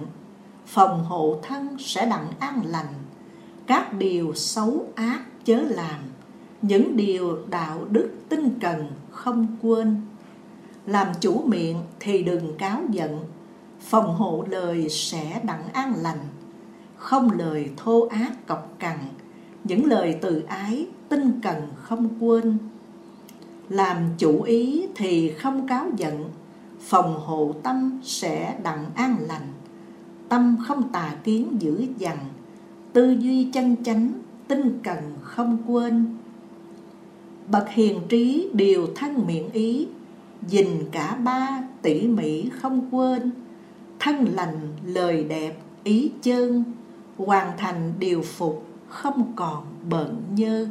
phòng hộ thân sẽ đặng an lành. Các điều xấu ác chớ làm, những điều đạo đức tinh cần không quên. Làm chủ miệng thì đừng cáo giận, phòng hộ lời sẽ đặng an lành. Không lời thô ác cọc cằn, những lời từ ái tinh cần không quên làm chủ ý thì không cáo giận, phòng hộ tâm sẽ đặng an lành. Tâm không tà kiến dữ dằn, tư duy chân chánh, tinh cần không quên. Bậc hiền trí điều thân miệng ý dình cả ba tỉ mỉ không quên. Thân lành, lời đẹp, ý chơn, hoàn thành điều phục không còn bận nhơ.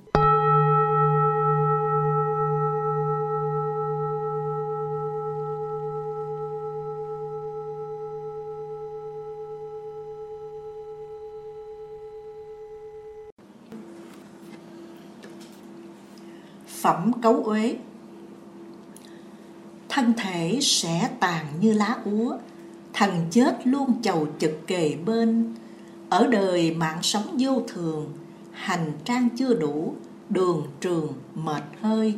Phẩm cấu uế. Thân thể sẽ tàn như lá úa, thần chết luôn chầu trực kề bên. Ở đời mạng sống vô thường, hành trang chưa đủ, đường trường mệt hơi.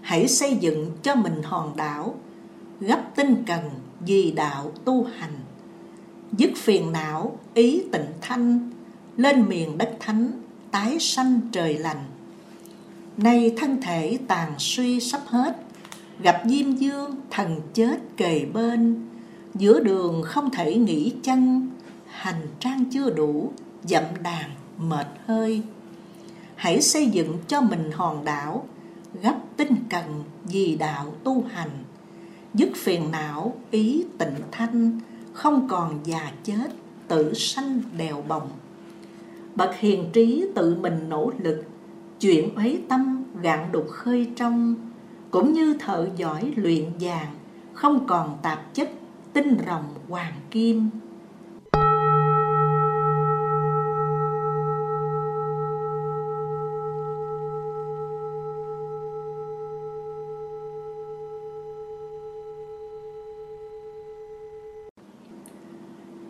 Hãy xây dựng cho mình hòn đảo, gấp tinh cần vì đạo tu hành. Dứt phiền não, ý tịnh thanh, lên miền đất thánh, tái sanh trời lành nay thân thể tàn suy sắp hết, gặp diêm dương, thần chết kề bên. Giữa đường không thể nghỉ chân, hành trang chưa đủ, dậm đàn, mệt hơi. Hãy xây dựng cho mình hòn đảo, gấp tinh cần vì đạo tu hành. Dứt phiền não, ý tịnh thanh, không còn già chết tự sanh đèo bồng. Bậc hiền trí tự mình nỗ lực chuyện ấy tâm gạn đục khơi trong, cũng như thợ giỏi luyện vàng, không còn tạp chất, tinh rồng hoàng kim.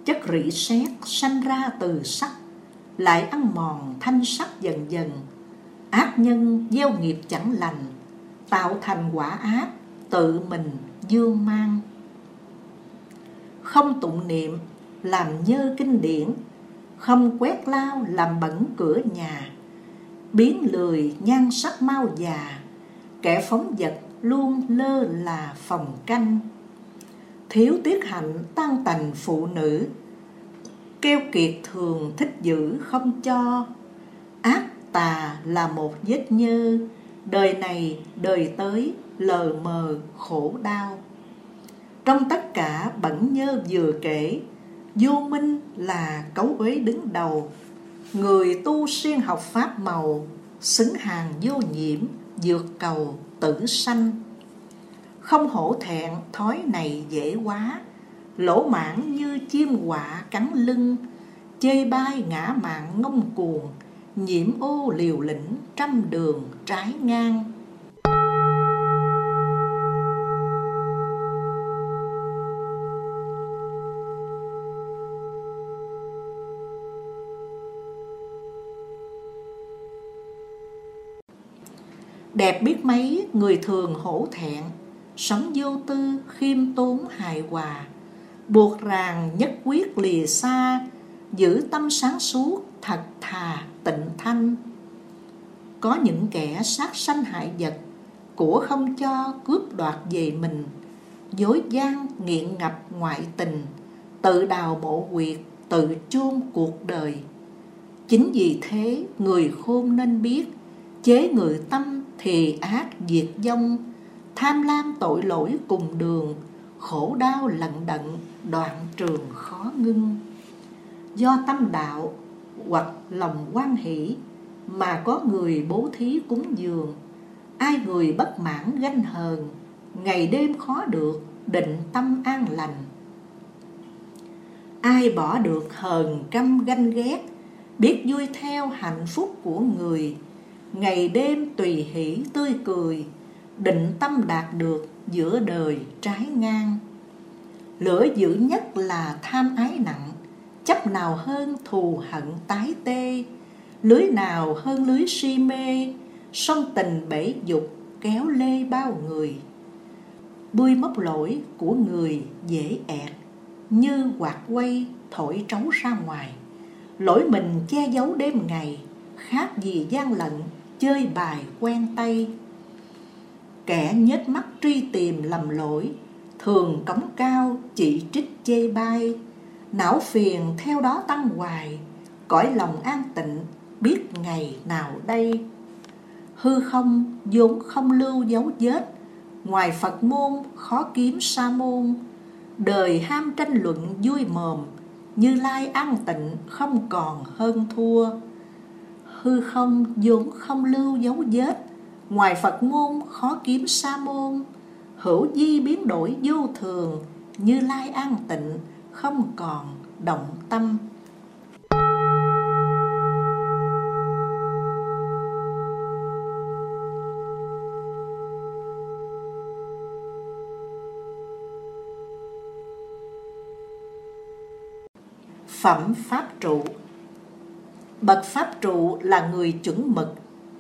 Chất rỉ sét sanh ra từ sắc lại ăn mòn thanh sắc dần dần ác nhân gieo nghiệp chẳng lành, tạo thành quả ác, tự mình dương mang. Không tụng niệm, làm nhơ kinh điển, không quét lao làm bẩn cửa nhà, biến lười nhan sắc mau già, kẻ phóng vật luôn lơ là phòng canh. Thiếu tiết hạnh tan tành phụ nữ, keo kiệt thường thích giữ không cho. Ác tà là một vết như đời này, đời tới, lờ mờ, khổ đau. Trong tất cả bẩn nhơ vừa kể vô minh là cấu uế đứng đầu. Người tu siêng học pháp màu, xứng hàng vô nhiễm, dược cầu, tử sanh. Không hổ thẹn, thói này dễ quá. Lỗ mãn như chim quạ cắn lưng, chê bai ngã mạng ngông cuồng nhiễm ô liều lĩnh, trăm đường, trái ngang. Đẹp biết mấy, người thường hổ thẹn. Sống vô tư, khiêm tốn, hài hòa. Buộc ràng, nhất quyết lìa xa Giữ tâm sáng suốt thật thà tịnh thanh. Có những kẻ sát sanh hại vật Của không cho cướp đoạt về mình, Dối gian nghiện ngập ngoại tình, Tự đào mộ quyệt, Tự chôn cuộc đời. Chính vì thế, người khôn nên biết, Chế người tâm thì ác diệt vong, tham lam tội lỗi cùng đường, khổ đau lận đận, đoạn trường khó ngưng do tâm đạo hoặc lòng quan hỷ mà có người bố thí cúng dường. Ai người bất mãn ganh hờn, ngày đêm khó được, định tâm an lành. Ai bỏ được hờn căm ganh ghét, biết vui theo hạnh phúc của người. Ngày đêm tùy hỷ tươi cười, định tâm đạt được giữa đời trái ngang. Lửa dữ nhất là tham ái nặng chấp nào hơn thù hận tái tê, lưới nào hơn lưới si mê song tình bể dục kéo lê bao người. Bươi móc lỗi của người dễ ẹt, như quạt quay thổi trống ra ngoài. Lỗi mình che giấu đêm ngày, khác gì gian lận chơi bài quen tay. Kẻ nhếch mắt truy tìm lầm lỗi, thường cống cao chỉ trích chê bai não phiền theo đó tăng hoài, cõi lòng an tịnh biết ngày nào đây? Hư không, vốn không lưu dấu vết, ngoài phật môn khó kiếm sa môn. Đời ham tranh luận vui mồm, như lai an tịnh không còn hơn thua. Hư không, vốn không lưu dấu vết, ngoài phật môn khó kiếm sa môn. Hữu di biến đổi vô thường, như lai an tịnh không còn động tâm. Phẩm pháp trụ. Bậc Pháp trụ là người chuẩn mực,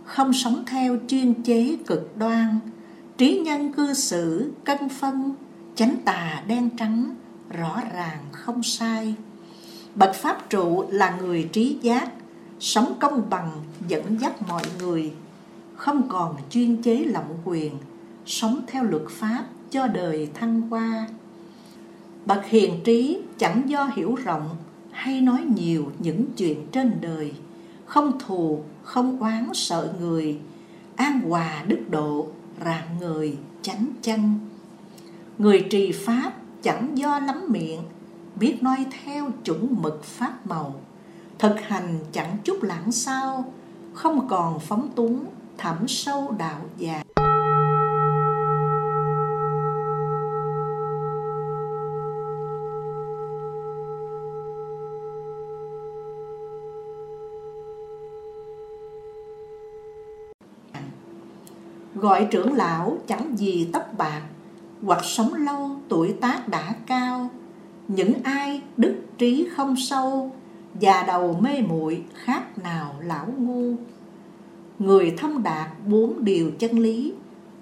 không sống theo chuyên chế cực đoan, trí nhân cư xử, cân phân, chánh tà đen trắng, rõ ràng không sai. Bậc Pháp trụ là người trí giác, sống công bằng, dẫn dắt mọi người, không còn chuyên chế lộng quyền, sống theo luật pháp cho đời thăng hoa. Bậc hiền trí chẳng do hiểu rộng hay nói nhiều những chuyện trên đời không thù không oán sợ người an hòa đức độ rạng người chánh chân người trì pháp chẳng do lắm miệng, biết nói theo chuẩn mực pháp màu. Thực hành chẳng chút lãng sao, không còn phóng túng, thẳm sâu đạo già. Gọi trưởng lão chẳng gì tóc bạc hoặc sống lâu tuổi tác đã cao. Những ai đức trí không sâu già đầu mê muội khác nào lão ngu. Người thông đạt bốn điều chân lý,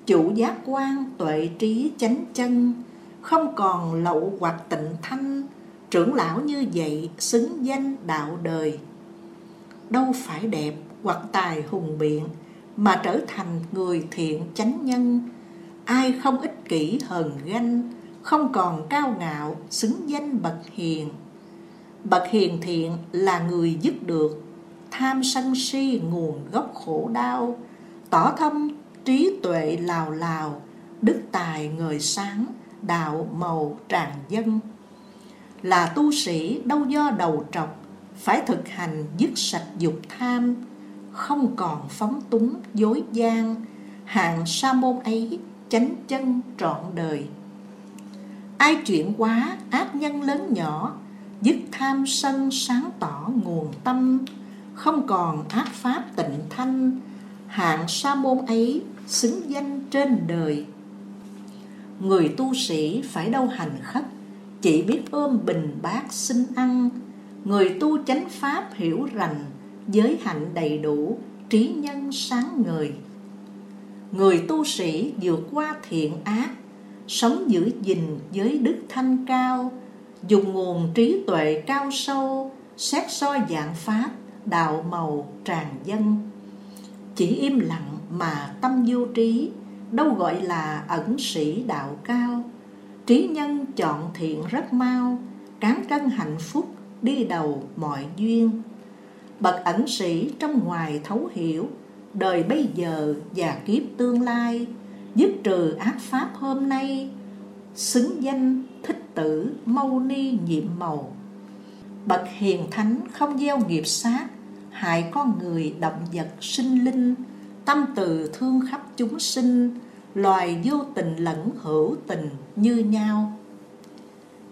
chủ giác quan tuệ trí chánh chân, không còn lậu hoặc tịnh thanh, trưởng lão như vậy xứng danh đạo đời. Đâu phải đẹp hoặc tài hùng biện mà trở thành người thiện chánh nhân. Ai không ích kỷ hờn ganh, không còn cao ngạo, xứng danh bậc hiền. Bậc hiền thiện là người dứt được, tham sân si nguồn gốc khổ đau. Tỏ thông trí tuệ lào lào, đức tài ngời sáng, đạo màu tràn dân. Là tu sĩ đâu do đầu trọc, phải thực hành dứt sạch dục tham, không còn phóng túng dối gian. Hạng sa môn ấy chánh chân trọn đời. Ai chuyển quá ác nhân lớn nhỏ, dứt tham sân sáng tỏ nguồn tâm, không còn ác pháp tịnh thanh, hạng sa môn ấy xứng danh trên đời. Người tu sĩ phải đâu hành khất, chỉ biết ôm bình bát xin ăn. Người tu chánh pháp hiểu rành, giới hạnh đầy đủ, trí nhân sáng ngời người tu sĩ vượt qua thiện ác, sống giữ gìn giới đức thanh cao, dùng nguồn trí tuệ cao sâu, xét soi dạng pháp, đạo màu tràn dân. Chỉ im lặng mà tâm vô trí, đâu gọi là ẩn sĩ đạo cao. Trí nhân chọn thiện rất mau, cán cân hạnh phúc đi đầu mọi duyên. Bậc ẩn sĩ trong ngoài thấu hiểu đời bây giờ và kiếp tương lai, dứt trừ ác pháp hôm nay, xứng danh thích tử mâu ni nhiệm màu. Bậc hiền thánh không gieo nghiệp sát, hại con người động vật sinh linh, tâm từ thương khắp chúng sinh, loài vô tình lẫn hữu tình như nhau.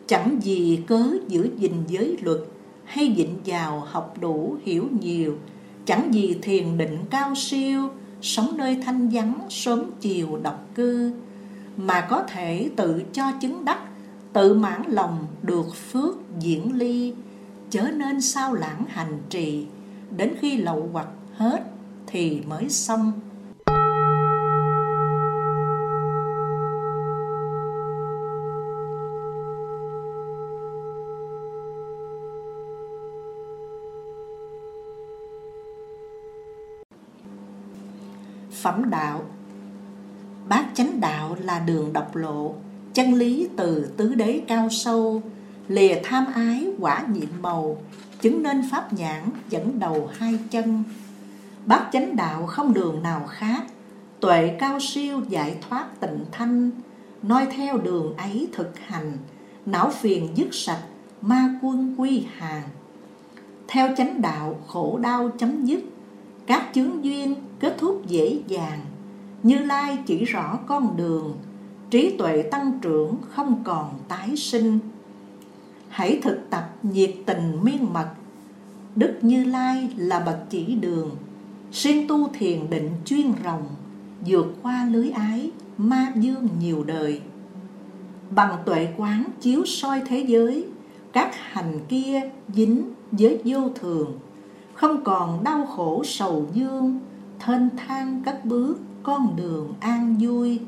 Chẳng gì cớ giữ gìn giới luật hay dịnh vào học đủ hiểu nhiều chẳng gì thiền định cao siêu, sống nơi thanh vắng, sớm chiều độc cư. Mà có thể tự cho chứng đắc, tự mãn lòng được phước diễn ly. Chớ nên sao lãng hành trì, đến khi lậu hoặc hết thì mới xong. Phẩm đạo. Bát chánh đạo là đường độc lộ, chân lý từ tứ đế cao sâu, lìa tham ái quả nhiệm màu, chứng nên pháp nhãn dẫn đầu hai chân. Bát chánh đạo không đường nào khác, tuệ cao siêu giải thoát tịnh thanh, noi theo đường ấy thực hành, não phiền dứt sạch, ma quân quy hàng. Theo chánh đạo khổ đau chấm dứt các chướng duyên kết thúc dễ dàng. Như lai chỉ rõ con đường, trí tuệ tăng trưởng không còn tái sinh. Hãy thực tập nhiệt tình miên mật. Đức như lai là bậc chỉ đường, siêng tu thiền định chuyên rồng, vượt qua lưới ái, ma dương nhiều đời. Bằng tuệ quán chiếu soi thế giới, các hành kia dính với vô thường không còn đau khổ sầu dương thênh thang cất bước con đường an vui.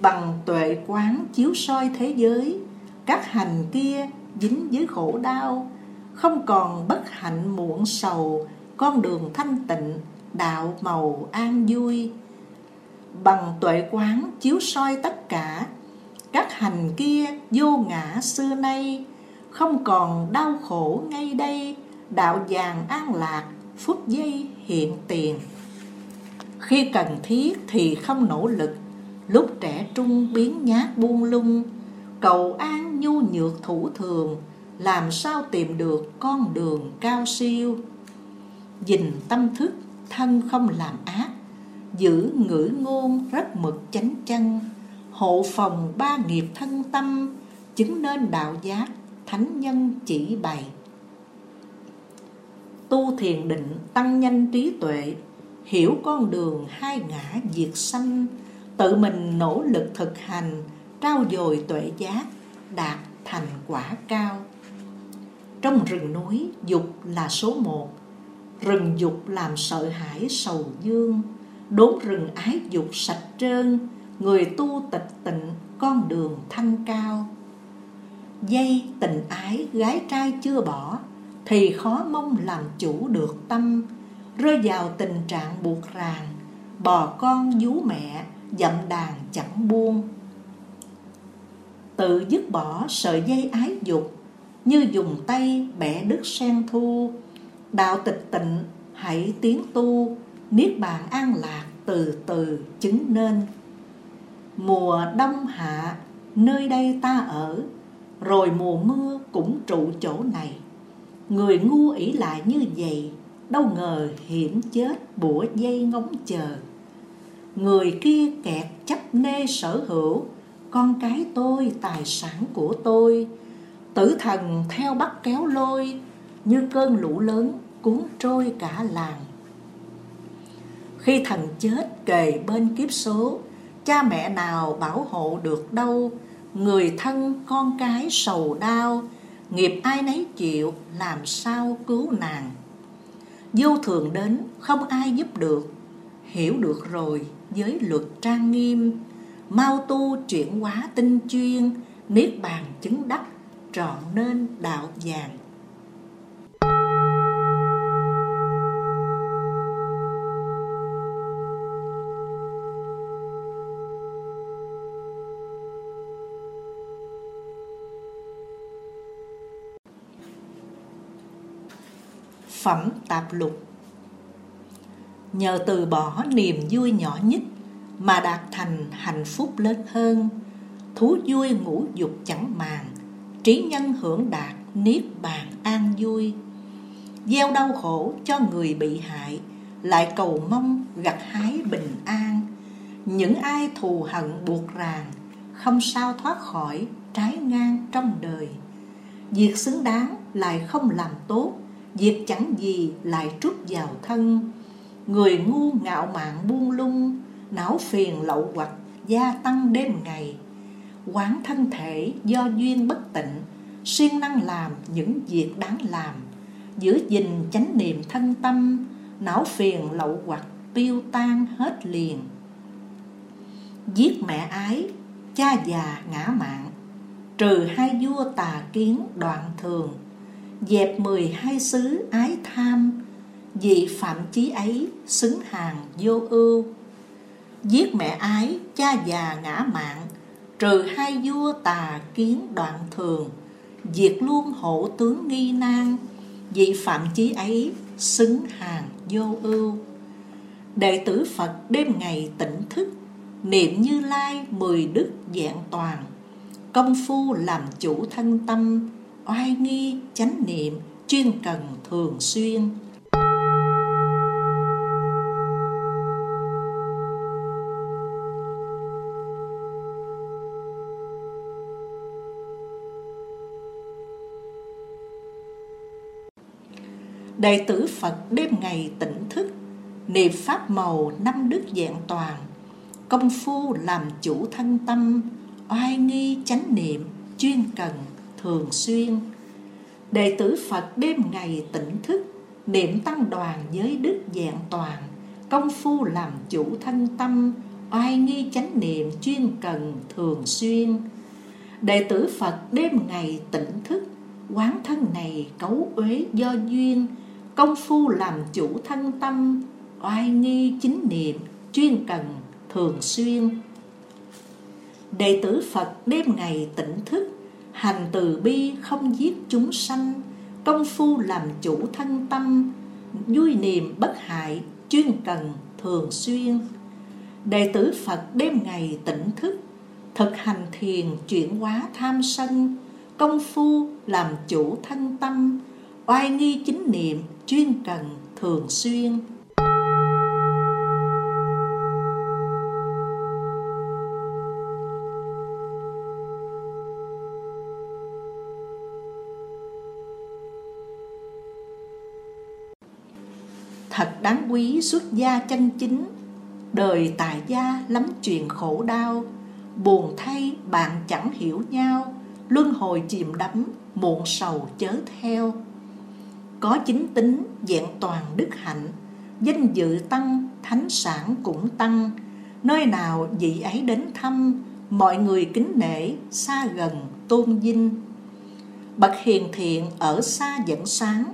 Bằng tuệ quán chiếu soi thế giới, các hành kia dính với khổ đau, không còn bất hạnh muộn sầu con đường thanh tịnh, đạo màu an vui. Bằng tuệ quán chiếu soi tất cả, các hành kia vô ngã xưa nay, không còn đau khổ ngay đây, đạo vàng an lạc, phút giây hiện tiền. Khi cần thiết thì không nỗ lực, lúc trẻ trung biến nhát buông lung. Cầu an nhu nhược thủ thường, làm sao tìm được con đường cao siêu? Dình tâm thức, thân không làm ác, giữ ngữ ngôn rất mực chánh chân, hộ phòng ba nghiệp thân tâm, chứng nên đạo giác, thánh nhân chỉ bày. Tu thiền định tăng nhanh trí tuệ, hiểu con đường hai ngã diệt sanh, tự mình nỗ lực thực hành, trao dồi tuệ giác, đạt thành quả cao. Trong rừng núi, dục là số một rừng dục làm sợ hãi sầu dương. Đốn rừng ái dục sạch trơn. Người tu tịch tịnh, con đường thanh cao. Dây tình ái, gái trai chưa bỏ, thì khó mong làm chủ được tâm. Rơi vào tình trạng buộc ràng, bò con vú mẹ, dậm đàn chẳng buông. Tự dứt bỏ sợi dây ái dục, như dùng tay bẻ đứt sen thu đạo tịch tịnh, hãy tiến tu. Niết bàn an lạc, từ từ chứng nên. Mùa đông hạ, nơi đây ta ở. Rồi mùa mưa cũng trụ chỗ này. Người ngu ỷ lại như vậy, đâu ngờ hiểm chết bủa dây ngóng chờ. Người kia kẹt chấp nê sở hữu, con cái tôi, tài sản của tôi. Tử thần theo bắt kéo lôi, như cơn lũ lớn cuốn trôi cả làng. Khi thần chết kề bên kiếp số, cha mẹ nào bảo hộ được đâu, người thân, con cái sầu đau, nghiệp ai nấy chịu, làm sao cứu nàng? Vô thường đến, không ai giúp được. Hiểu được rồi, giới luật trang nghiêm. Mau tu chuyển hóa tinh chuyên, niết bàn chứng đắc, trọn nên đạo vàng. Phẩm tạp lục. Nhờ từ bỏ niềm vui nhỏ nhất Mà đạt thành hạnh phúc lớn hơn, Thú vui ngũ dục chẳng màng, Trí nhân hưởng đạt niết bàn an vui. Gieo đau khổ cho người bị hại, Lại cầu mong gặt hái bình an. Những ai thù hận buộc ràng, Không sao thoát khỏi trái ngang trong đời. Việc xứng đáng lại không làm tốt Việc chẳng gì lại trút vào thân. Người ngu ngạo mạn buông lung Não phiền lậu hoặc gia tăng đêm ngày. Quán thân thể do duyên bất tịnh siêng năng làm những việc đáng làm. Giữ gìn chánh niệm thân tâm Não phiền lậu hoặc tiêu tan hết liền. Giết mẹ ái, cha già ngã mạng. Trừ hai vua tà kiến đoạn thường dẹp mười hai xứ ái tham vị phạm chí ấy xứng hàng vô ưu. Giết mẹ ái, cha già ngã mạng, trừ hai vua tà kiến đoạn thường, diệt luôn hộ tướng nghi nan vị phạm chí ấy xứng hàng vô ưu. Đệ tử phật đêm ngày tỉnh thức, niệm như lai mười đức dạng toàn, công phu làm chủ thân tâm oai nghi chánh niệm chuyên cần thường xuyên. Đệ tử Phật đêm ngày tỉnh thức, Niệm pháp màu năm đức dạng toàn, Công phu làm chủ thân tâm, Oai nghi chánh niệm chuyên cần thường xuyên. Đệ tử phật đêm ngày tỉnh thức, niệm tăng đoàn giới đức dạng toàn, công phu làm chủ thân tâm, oai nghi chánh niệm chuyên cần thường xuyên. Đệ tử phật đêm ngày tỉnh thức, quán thân này cấu uế do duyên, công phu làm chủ thân tâm, oai nghi chính niệm chuyên cần thường xuyên. Đệ tử phật đêm ngày tỉnh thức hành từ bi không giết chúng sanh, công phu làm chủ thân tâm, vui niềm bất hại, chuyên cần thường xuyên. Đệ tử phật đêm ngày tỉnh thức, thực hành thiền chuyển hóa tham sân, công phu làm chủ thân tâm, oai nghi chính niệm chuyên cần thường xuyên. Thật đáng quý xuất gia chân chính. Đời tại gia lắm chuyện khổ đau, Buồn thay bạn chẳng hiểu nhau, Luân hồi chìm đắm, Muộn sầu chớ theo. Có chính tính, Vẹn toàn đức hạnh, Danh dự tăng, Thánh sản cũng tăng. Nơi nào vị ấy đến thăm, Mọi người kính nể, Xa gần tôn vinh. Bậc hiền thiện ở xa dẫn sáng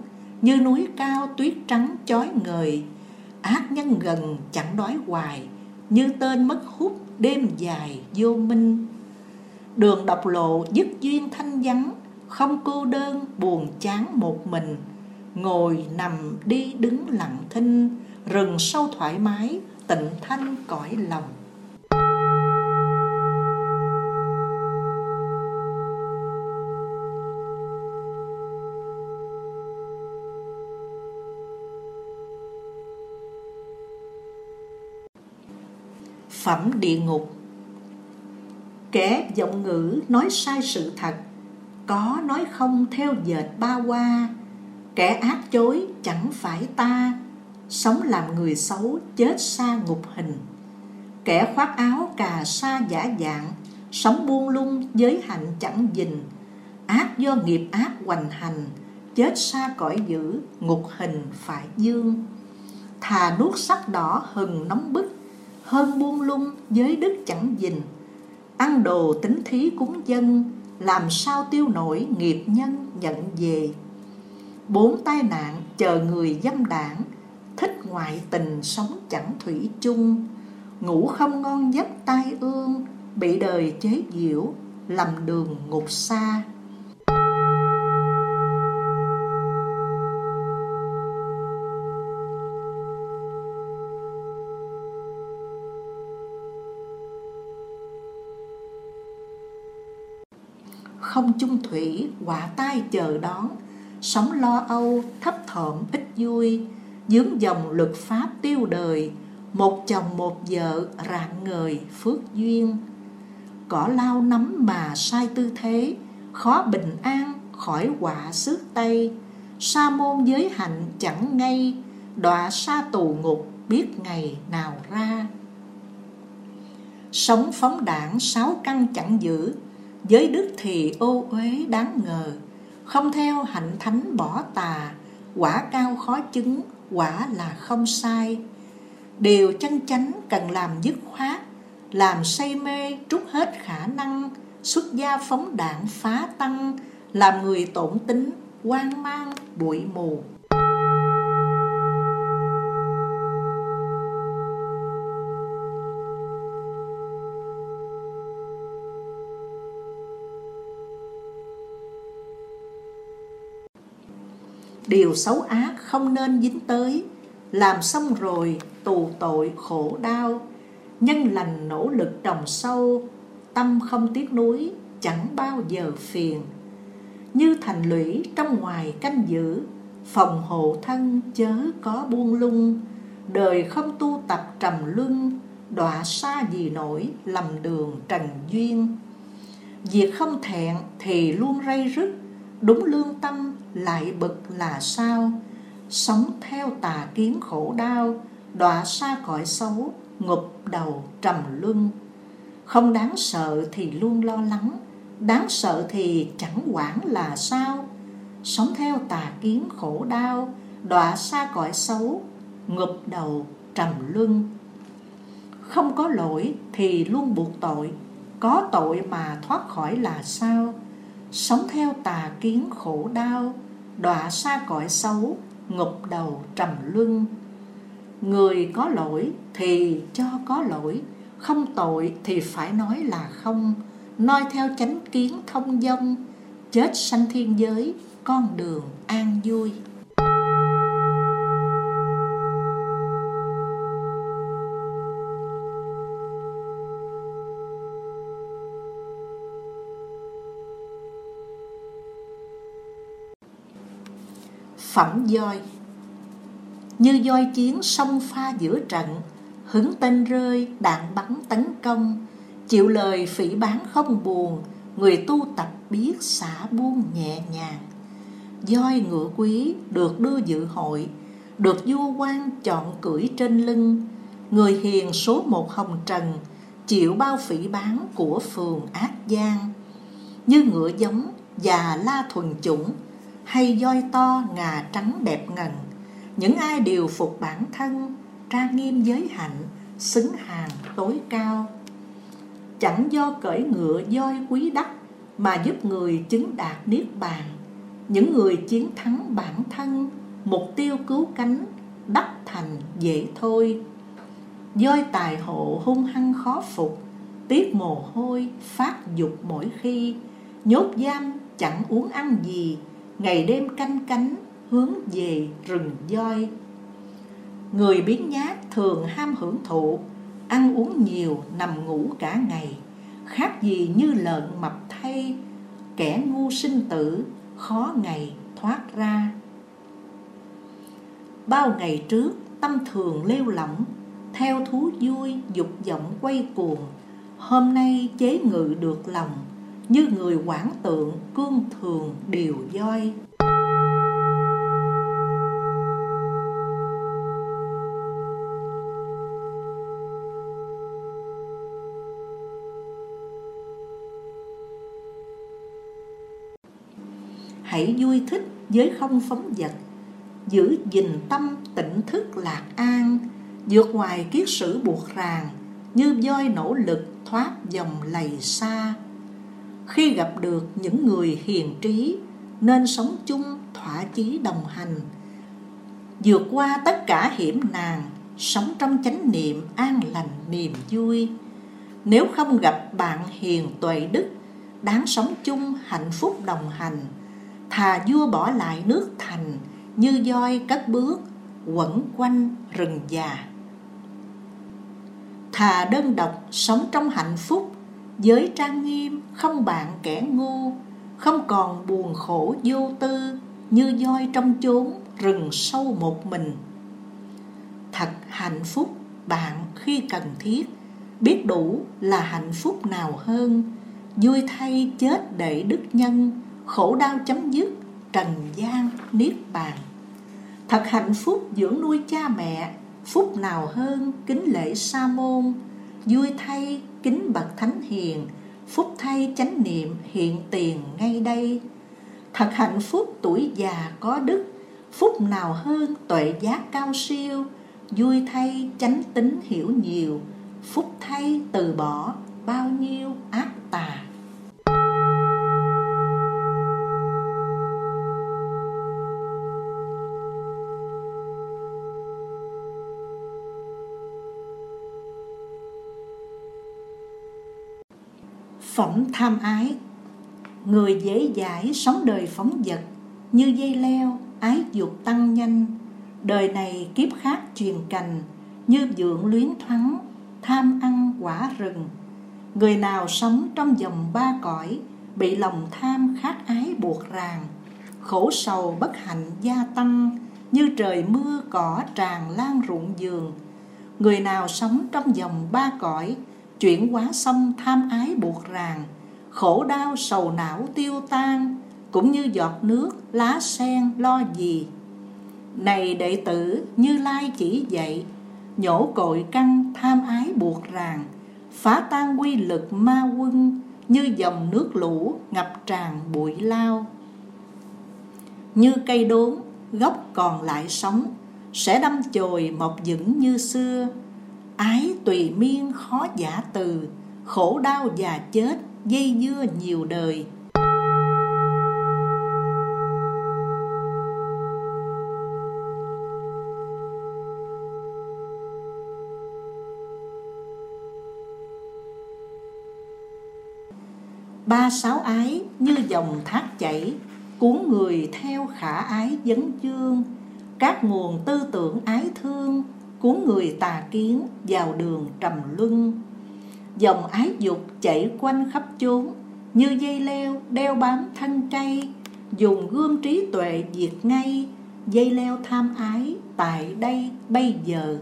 như núi cao tuyết trắng chói ngời. Ác nhân gần chẳng đói hoài, Như tên mất hút đêm dài vô minh. Đường độc lộ dứt duyên thanh vắng, Không cô đơn buồn chán một mình. Ngồi nằm đi đứng lặng thinh, Rừng sâu thoải mái, tịnh thanh cõi lòng. Phẩm địa ngục. Kẻ giọng ngữ nói sai sự thật, Có nói không theo dệt ba qua Kẻ ác chối chẳng phải ta, Sống làm người xấu chết xa ngục hình. Kẻ khoác áo cà sa giả dạng, Sống buông lung giới hạnh chẳng dình. Ác do nghiệp ác hoành hành, Chết xa cõi dữ, ngục hình phải dương. Thà nuốt sắc đỏ hừng nóng bức hơn buông lung giới đức chẳng dình. Ăn đồ tính thí cúng dân, làm sao tiêu nổi nghiệp nhân nhận về. Bốn tai nạn chờ người dâm đảng, thích ngoại tình sống chẳng thủy chung. Ngủ không ngon giấc tai ương, bị đời chế giễu, lầm đường ngục xa. Không chung thủy, quả tai chờ đón. Sống lo âu, thấp thỏm, ít vui. Dướng dòng luật pháp tiêu đời. Một chồng một vợ, rạng ngời, phước duyên. Cỏ lao nắm mà sai tư thế. Khó bình an, khỏi quả xước tay. Sa môn giới hạnh chẳng ngay. Đọa sa tù ngục, biết ngày nào ra. Sống phóng đảng, sáu căn chẳng giữ. Giới đức thì ô uế đáng ngờ, Không theo hạnh thánh bỏ tà, Quả cao khó chứng, Quả là không sai. Điều chân chánh cần làm dứt khoát, Làm say mê trút hết khả năng, Xuất gia phóng đảng phá tăng, Làm người tổn tính quan mang, bụi mù. Điều xấu ác không nên dính tới. Làm xong rồi, tù tội khổ đau. Nhân lành nỗ lực trồng sâu, Tâm không tiếc nuối, chẳng bao giờ phiền. Như thành lũy trong ngoài canh giữ, Phòng hộ thân chớ có buông lung. Đời không tu tập trầm luân, Đọa xa gì nổi lầm đường trần duyên. Việc không thẹn thì luôn rây rứt, Đúng lương tâm lại bực là sao? Sống theo tà kiến khổ đau, Đọa xa cõi xấu, Ngục đầu trầm luân. Không đáng sợ thì luôn lo lắng, Đáng sợ thì chẳng quản là sao. Sống theo tà kiến khổ đau, Đọa xa cõi xấu, Ngục đầu trầm luân. Không có lỗi thì luôn buộc tội, Có tội mà thoát khỏi là sao? Sống theo tà kiến khổ đau Đọa xa cõi xấu, Ngục đầu trầm luân. Người có lỗi thì cho có lỗi, Không tội thì phải nói là không. Noi theo chánh kiến thông dông, Chết sanh thiên giới, Con đường an vui. Phẩm voi. Như voi chiến sông pha giữa trận Hứng tên rơi, đạn bắn tấn công. Chịu lời phỉ bán không buồn Người tu tập biết xả buông nhẹ nhàng. Voi ngựa quý được đưa dự hội được vua quan chọn cưỡi trên lưng. Người hiền số một hồng trần chịu bao phỉ bán của phường ác giang như ngựa giống và la thuần chủng hay voi to ngà trắng đẹp ngần. Những ai điều phục bản thân trang nghiêm giới hạnh, xứng hàng tối cao. Chẳng do cởi ngựa voi quý đắc, mà giúp người chứng đạt niết bàn. Những người chiến thắng bản thân, mục tiêu cứu cánh, đắc thành dễ thôi. Doi tài hộ hung hăng khó phục, Tiết mồ hôi, phát dục mỗi khi. Nhốt giam chẳng uống ăn gì Ngày đêm canh cánh, hướng về rừng voi. Người biến nhát thường ham hưởng thụ, Ăn uống nhiều, nằm ngủ cả ngày. Khác gì như lợn mập thay, Kẻ ngu sinh tử, khó ngày thoát ra. Bao ngày trước, tâm thường lêu lỏng, Theo thú vui dục vọng quay cuồng. Hôm nay chế ngự được lòng như người quản tượng cương thường điều doi Hãy vui thích với không phóng vật, Giữ gìn tâm tỉnh thức lạc an, vượt ngoài kiết sử buộc ràng, như voi nỗ lực thoát dòng lầy xa khi gặp được những người hiền trí, nên sống chung, thỏa chí đồng hành. Vượt qua tất cả hiểm nàng sống trong chánh niệm, an lành, niềm vui. Nếu không gặp bạn hiền tuệ đức, đáng sống chung, hạnh phúc đồng hành, thà vua bỏ lại nước thành như voi cất bước, quẩn quanh rừng già. Thà đơn độc sống trong hạnh phúc giới trang nghiêm, không bạn kẻ ngu, không còn buồn khổ vô tư, như voi trong chốn rừng sâu một mình. Thật hạnh phúc bạn khi cần thiết, biết đủ là hạnh phúc nào hơn. Vui thay chết để đức nhân, khổ đau chấm dứt, trần gian niết bàn. Thật hạnh phúc dưỡng nuôi cha mẹ, phúc nào hơn kính lễ sa môn vui thay kính bậc thánh hiền, phúc thay chánh niệm hiện tiền ngay đây. Thật hạnh phúc tuổi già có đức, phúc nào hơn tuệ giác cao siêu. Vui thay chánh tính hiểu nhiều, phúc thay từ bỏ bao nhiêu ác tà. Phẩm tham ái. Người dễ dãi sống đời phóng vật Như dây leo, ái dục tăng nhanh. Đời này kiếp khác truyền cành Như dưỡng luyến thoáng, tham ăn quả rừng. Người nào sống trong dòng ba cõi Bị lòng tham khát ái buộc ràng. Khổ sầu bất hạnh gia tăng Như trời mưa cỏ tràn lan ruộng giường Người nào sống trong dòng ba cõi chuyển hóa xong tham ái buộc ràng, khổ đau sầu não tiêu tan, cũng như giọt nước, lá sen lo gì. Này đệ tử, như lai chỉ dạy, nhổ cội căn tham ái buộc ràng, phá tan quy lực ma quân, như dòng nước lũ ngập tràn bụi lao. Như cây đốn, gốc còn lại sống, sẽ đâm chồi mọc vững như xưa ái tùy miên khó giả từ, khổ đau và chết, dây dưa nhiều đời. Ba sáu ái như dòng thác chảy, cuốn người theo khả ái vấn chương. Các nguồn tư tưởng ái thương cuốn người tà kiến vào đường trầm luân. Dòng ái dục chảy quanh khắp chốn, như dây leo đeo bám thân cây, dùng gương trí tuệ diệt ngay, dây leo tham ái tại đây bây giờ.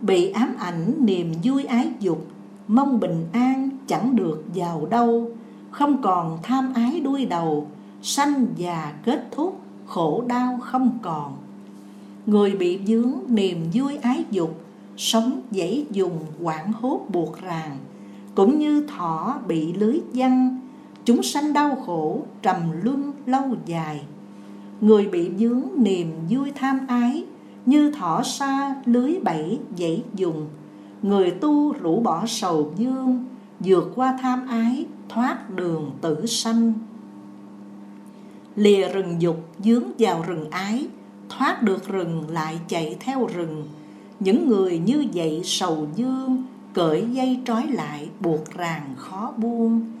Bị ám ảnh niềm vui ái dục, mong bình an chẳng được vào đâu, không còn tham ái đuôi đầu, sanh già kết thúc, khổ đau không còn. Người bị dướng niềm vui ái dục, Sống dãy dùng quảng hốt buộc ràng. Cũng như thỏ bị lưới văng, Chúng sanh đau khổ trầm luân lâu dài. Người bị dướng niềm vui tham ái, Như thỏ xa lưới bẫy dãy dùng. Người tu rũ bỏ sầu dương Vượt qua tham ái, thoát đường tử sanh. Lìa rừng dục, dướng vào rừng ái Thoát được rừng lại chạy theo rừng. Những người như vậy sầu dương, Cởi dây trói lại, buộc ràng khó buông.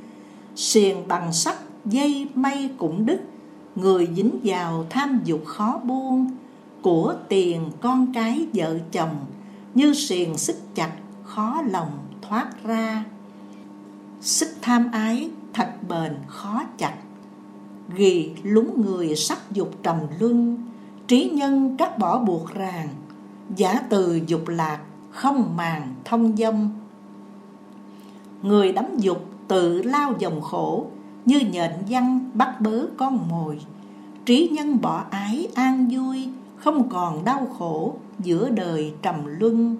Xiềng bằng sắt, dây mây cũng đứt, Người dính vào tham dục khó buông. Của tiền con cái vợ chồng, Như xiềng xích chặt, khó lòng thoát ra. Xích tham ái, thật bền khó chặt. Ghì lúng người sắc dục trầm luân Trí nhân cắt bỏ buộc ràng, Giả từ dục lạc không màng thông dâm. Người đắm dục tự lao dòng khổ, Như nhện văn bắt bớ con mồi. Trí nhân bỏ ái an vui, Không còn đau khổ giữa đời trầm luân.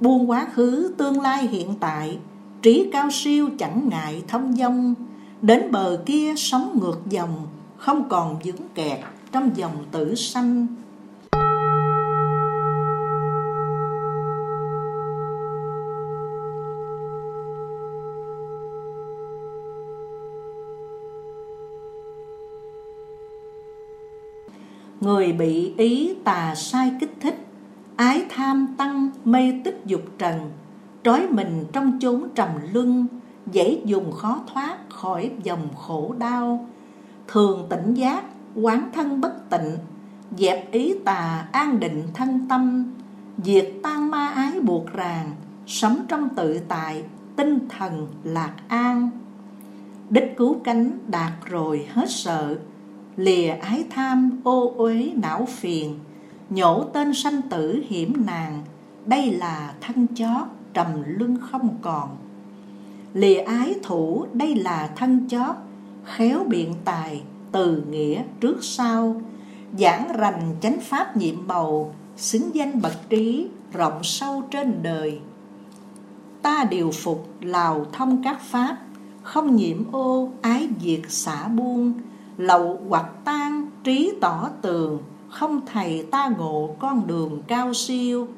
Buông quá khứ tương lai hiện tại, Trí cao siêu chẳng ngại thông dông Đến bờ kia sống ngược dòng, Không còn vướng kẹt trong dòng tử sanh. Người bị ý tà sai kích thích, Ái tham tăng, mê tích dục trần, Trói mình trong chốn trầm luân, Dễ dùng khó thoát khỏi dòng khổ đau, Thường tỉnh giác quán thân bất tịnh, Dẹp ý tà an định thân tâm, Diệt tan ma ái buộc ràng, Sống trong tự tại, Tinh thần lạc an. Đích cứu cánh đạt rồi hết sợ, Lìa ái tham ô uế não phiền, Nhổ tên sanh tử hiểm nàng, Đây là thân chót trầm luân không còn. Lìa ái thủ, đây là thân chót, Khéo biện tài từ nghĩa trước sau, Giảng rành chánh pháp nhiệm màu Xứng danh bậc trí, rộng sâu trên đời. Ta điều phục, lào thông các pháp, Không nhiễm ô, ái diệt, xả buông, Lậu hoặc tan, trí tỏ tường, Không thầy ta ngộ con đường cao siêu.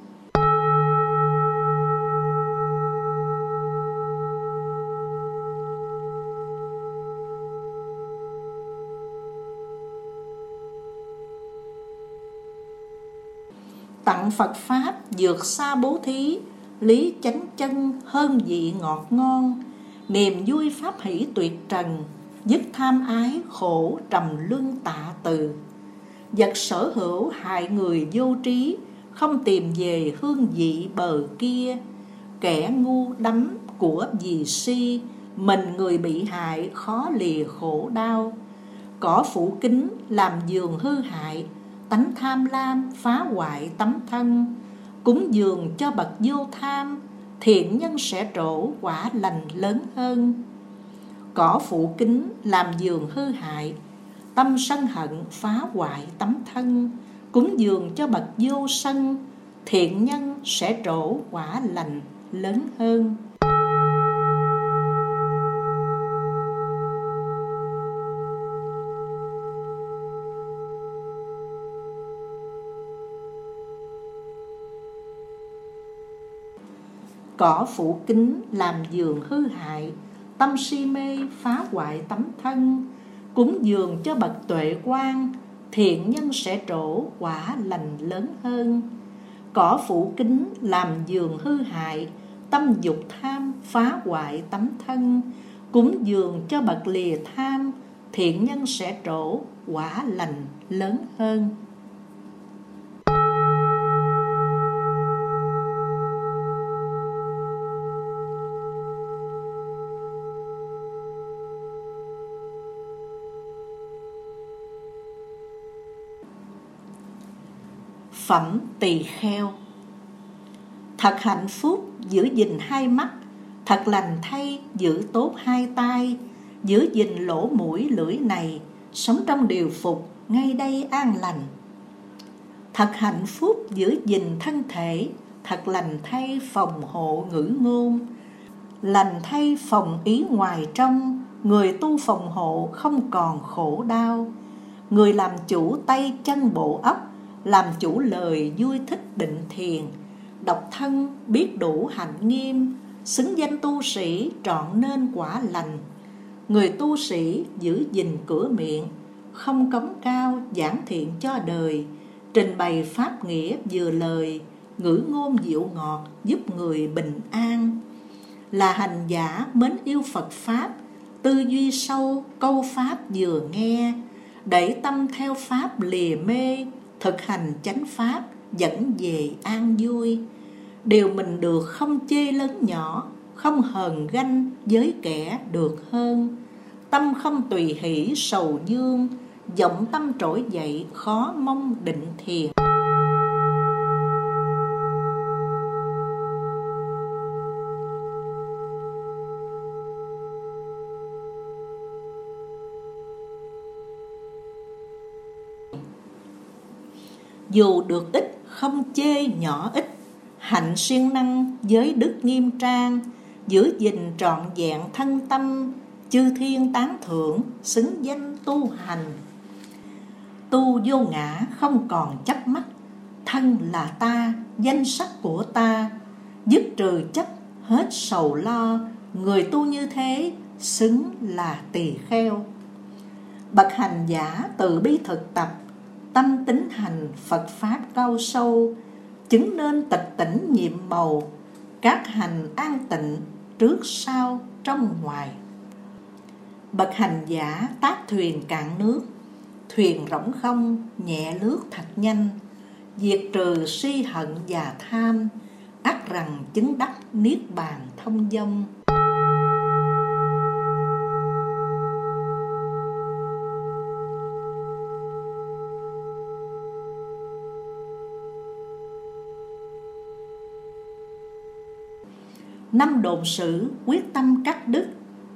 Tặng Phật Pháp dược xa bố thí, Lý chánh chân hơn vị ngọt ngon, Niềm vui pháp hỷ tuyệt trần Dứt tham ái khổ trầm luân tạ từ. Vật sở hữu hại người vô trí, Không tìm về hương vị bờ kia. Kẻ ngu đắm của vì si, Mình người bị hại khó lìa khổ đau. Cỏ phủ kính làm giường hư hại tánh tham lam phá hoại tấm thân, cúng dường cho bậc vô tham, thiện nhân sẽ trổ quả lành lớn hơn. Cỏ phụ kính làm giường hư hại, tâm sân hận phá hoại tấm thân, cúng dường cho bậc vô sân, thiện nhân sẽ trổ quả lành lớn hơn. Cỏ phủ kính làm giường hư hại, Tâm si mê phá hoại tấm thân, Cúng dường cho bậc tuệ quan, Thiện nhân sẽ trổ quả lành lớn hơn. Cỏ phủ kính làm giường hư hại, Tâm dục tham phá hoại tấm thân, Cúng dường cho bậc lìa tham, Thiện nhân sẽ trổ quả lành lớn hơn. Phẩm tỳ kheo. Thật hạnh phúc giữ gìn hai mắt, Thật lành thay giữ tốt hai tay Giữ gìn lỗ mũi lưỡi này, Sống trong điều phục ngay đây an lành. Thật hạnh phúc giữ gìn thân thể, Thật lành thay phòng hộ ngữ ngôn, Lành thay phòng ý ngoài trong, Người tu phòng hộ không còn khổ đau. Người làm chủ tay chân bộ ấp làm chủ lời vui thích định thiền, Độc thân biết đủ hạnh nghiêm, Xứng danh tu sĩ trọn nên quả lành. Người tu sĩ giữ gìn cửa miệng, Không cống cao giảng thiện cho đời, Trình bày pháp nghĩa vừa lời, Ngữ ngôn dịu ngọt giúp người bình an. Là hành giả mến yêu Phật Pháp, Tư duy sâu câu Pháp vừa nghe, Đẩy tâm theo Pháp lìa mê Thực hành chánh Pháp, dẫn về an vui. Điều mình được không chê lớn nhỏ, Không hờn ganh với kẻ được hơn. Tâm không tùy hỷ sầu dương vọng tâm trỗi dậy khó mong định thiền Dù được ít không chê nhỏ ít. Hạnh siêng năng với đức nghiêm trang Giữ gìn trọn vẹn thân tâm Chư thiên tán thưởng xứng danh tu hành. Tu vô ngã không còn chấp mắt. Thân là ta, danh sắc của ta. Dứt trừ chấp hết sầu lo. Người tu như thế xứng là tỳ kheo. Bậc hành giả từ bi thực tập Tâm tính hành Phật Pháp cao sâu, Chứng nên tịch tỉnh nhiệm màu, Các hành an tịnh trước sau trong ngoài. Bậc hành giả tác thuyền cạn nước, Thuyền rỗng không, nhẹ lướt thật nhanh, Diệt trừ si hận và tham, ắt rằng chứng đắc niết bàn thông dông. Năm đồn sử, quyết tâm cắt đứt.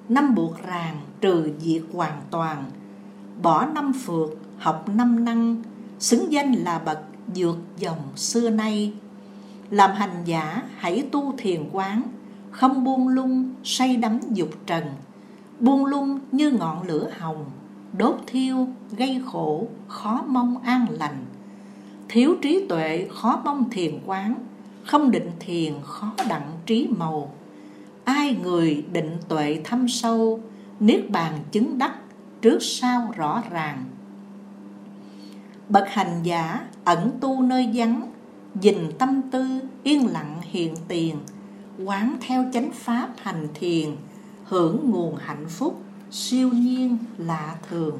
Năm buộc ràng, trừ diệt hoàn toàn. Bỏ năm phượt học năm năng. Xứng danh là bậc dược dòng xưa nay. Làm hành giả, hãy tu thiền quán. Không buông lung, say đắm dục trần. Buông lung như ngọn lửa hồng. Đốt thiêu, gây khổ, khó mong an lành. Thiếu trí tuệ, khó mong thiền quán không định thiền khó đặng trí màu. Ai người định tuệ thâm sâu, niết bàn chứng đắc, trước sau rõ ràng. Bậc hành giả ẩn tu nơi vắng, dình tâm tư yên lặng hiện tiền, quán theo chánh pháp hành thiền, hưởng nguồn hạnh phúc siêu nhiên lạ thường.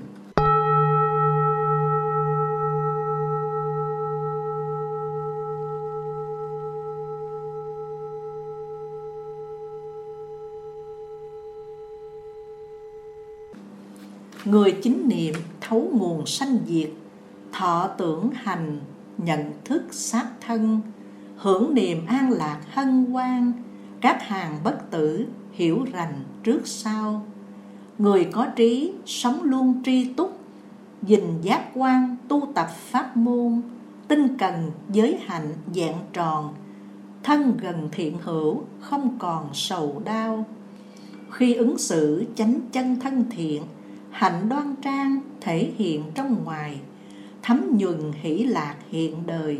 Người chính niệm, thấu nguồn sanh diệt, Thọ tưởng hành, nhận thức sát thân, Hưởng niềm an lạc hân hoan, Các hàng bất tử hiểu rành trước sau. Người có trí sống luôn tri túc, Dình giác quan tu tập pháp môn, Tinh cần giới hạnh dạng tròn, Thân gần thiện hữu, không còn sầu đau. Khi ứng xử chánh chân thân thiện hạnh đoan trang thể hiện trong ngoài, thấm nhuần hỷ lạc hiện đời,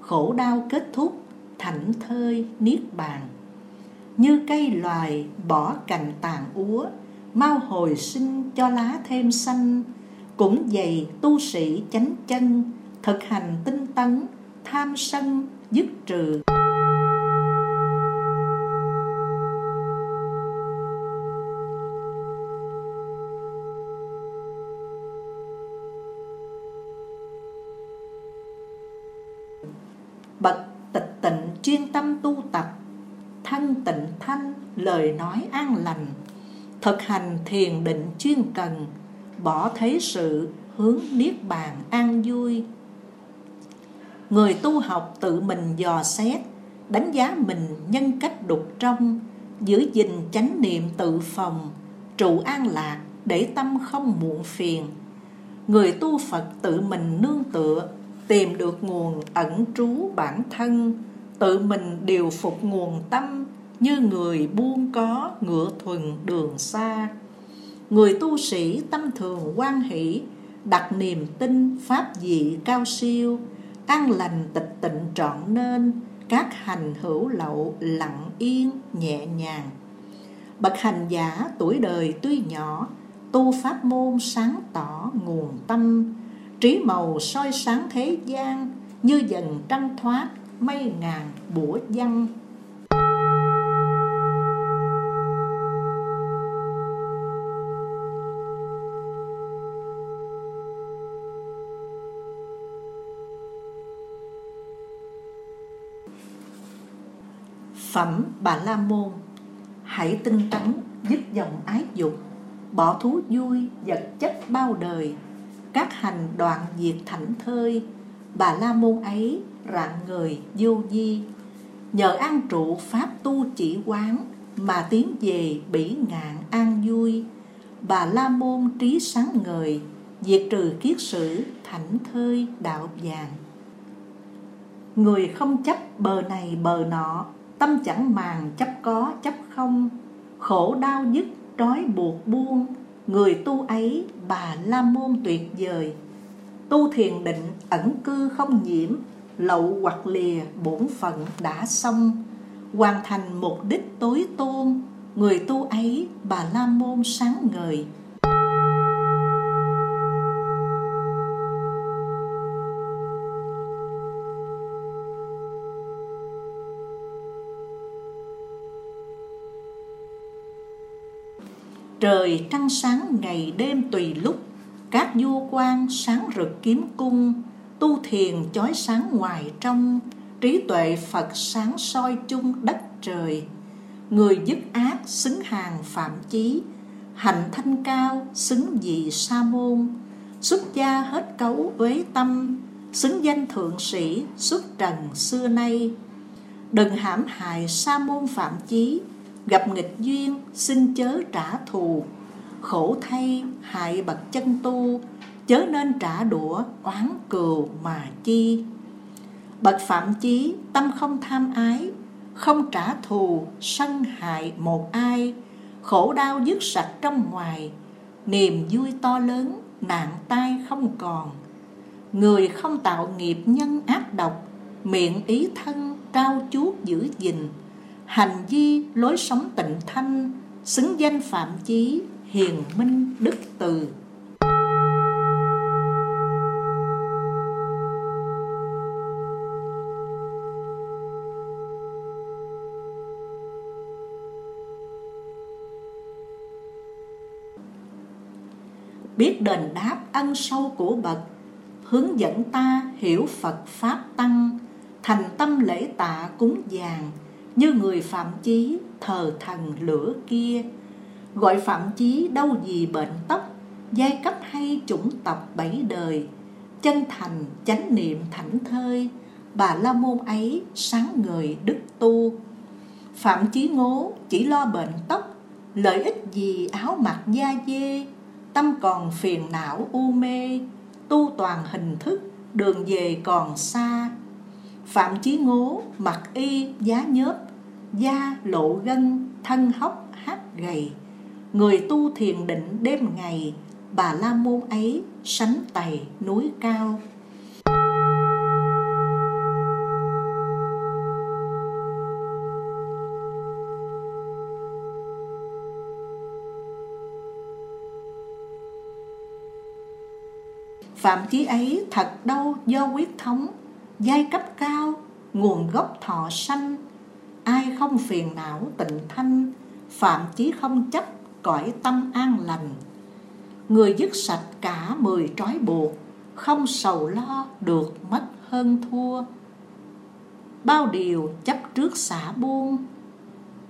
khổ đau kết thúc, thảnh thơi, niết bàn. Như cây loài bỏ cành tàn úa, mau hồi sinh cho lá thêm xanh, cũng dày tu sĩ chánh chân, thực hành tinh tấn, tham sân, dứt trừ thân tịnh thanh, lời nói an lành. Thực hành thiền định chuyên cần, bỏ thế sự, hướng niết bàn an vui. Người tu học tự mình dò xét, đánh giá mình nhân cách đục trong, giữ gìn chánh niệm tự phòng, trụ an lạc để tâm không muộn phiền. Người tu phật tự mình nương tựa, tìm được nguồn ẩn trú bản thân tự mình điều phục nguồn tâm, như người buông có ngựa thuần đường xa. Người tu sĩ tâm thường quan hỷ, đặt niềm tin pháp dị cao siêu, an lành tịch tịnh trọn nên, các hành hữu lậu lặng yên nhẹ nhàng. Bậc hành giả tuổi đời tuy nhỏ, tu pháp môn sáng tỏ nguồn tâm, trí màu soi sáng thế gian, như dần trăng thoát mây ngàn bủa văn Phẩm Bà La Môn, Hãy tinh tấn dứt dòng ái dục, Bỏ thú vui vật chất bao đời. Các hành đoạn diệt thảnh thơi, Bà La Môn ấy rạng người vô di Nhờ an trụ pháp tu chỉ quán Mà tiến về bỉ ngạn an vui. Bà La Môn trí sáng ngời, Diệt trừ kiết sử, thảnh thơi, đạo vàng. Người không chấp bờ này bờ nọ, Tâm chẳng màng chấp có chấp không. Khổ đau dứt, trói buộc buông, Người tu ấy bà la môn tuyệt vời. Tu thiền định ẩn cư không nhiễm Lậu hoặc lìa bổn phận đã xong, Hoàn thành mục đích tối tôn, Người tu ấy, bà la môn sáng ngời. Trời trăng sáng ngày đêm tùy lúc, Các vua quan sáng rực kiếm cung Tu thiền chói sáng ngoài trong, Trí tuệ Phật sáng soi chung đất trời. Người dứt ác xứng hàng phạm chí Hành thanh cao xứng dị sa môn. Xuất gia hết cấu uế tâm, Xứng danh thượng sĩ xuất trần xưa nay. Đừng hãm hại sa môn phạm chí, Gặp nghịch duyên xin chớ trả thù. Khổ thay hại bậc chân tu Chớ nên trả đũa oán cừu mà chi. Bậc phạm chí, tâm không tham ái, Không trả thù, sân hại một ai. Khổ đau dứt sạch trong ngoài, Niềm vui to lớn, nạn tai không còn. Người không tạo nghiệp nhân ác độc, Miệng ý thân trao chuốt giữ gìn. Hành vi lối sống tịnh thanh, xứng danh phạm chí hiền minh đức từ. Biết đền đáp ân sâu của bậc, hướng dẫn ta hiểu phật pháp tăng, thành tâm lễ tạ cúng dường, như người phạm chí thờ thần lửa kia. Gọi phạm chí đâu gì bệnh tóc, giai cấp hay chủng tộc bảy đời, chân thành, chánh niệm thảnh thơi, bà la môn ấy sáng người đức tu. Phạm chí ngố chỉ lo bệnh tóc, lợi ích gì áo mặc da dê tâm còn phiền não u mê, tu toàn hình thức, đường về còn xa. Phạm Chí Ngố mặc y, giá nhớp, Da lộ gân, thân hốc, hát gầy. Người tu thiền định đêm ngày, Bà La Môn ấy sánh tày núi cao. Phạm chí ấy thật đâu do quyết thống, giai cấp cao, nguồn gốc thọ sanh. Ai không phiền não tịnh thanh, phạm chí không chấp cõi tâm an lành. Người dứt sạch cả mười trói buộc, không sầu lo được mất hơn thua. Bao điều chấp trước xả buông,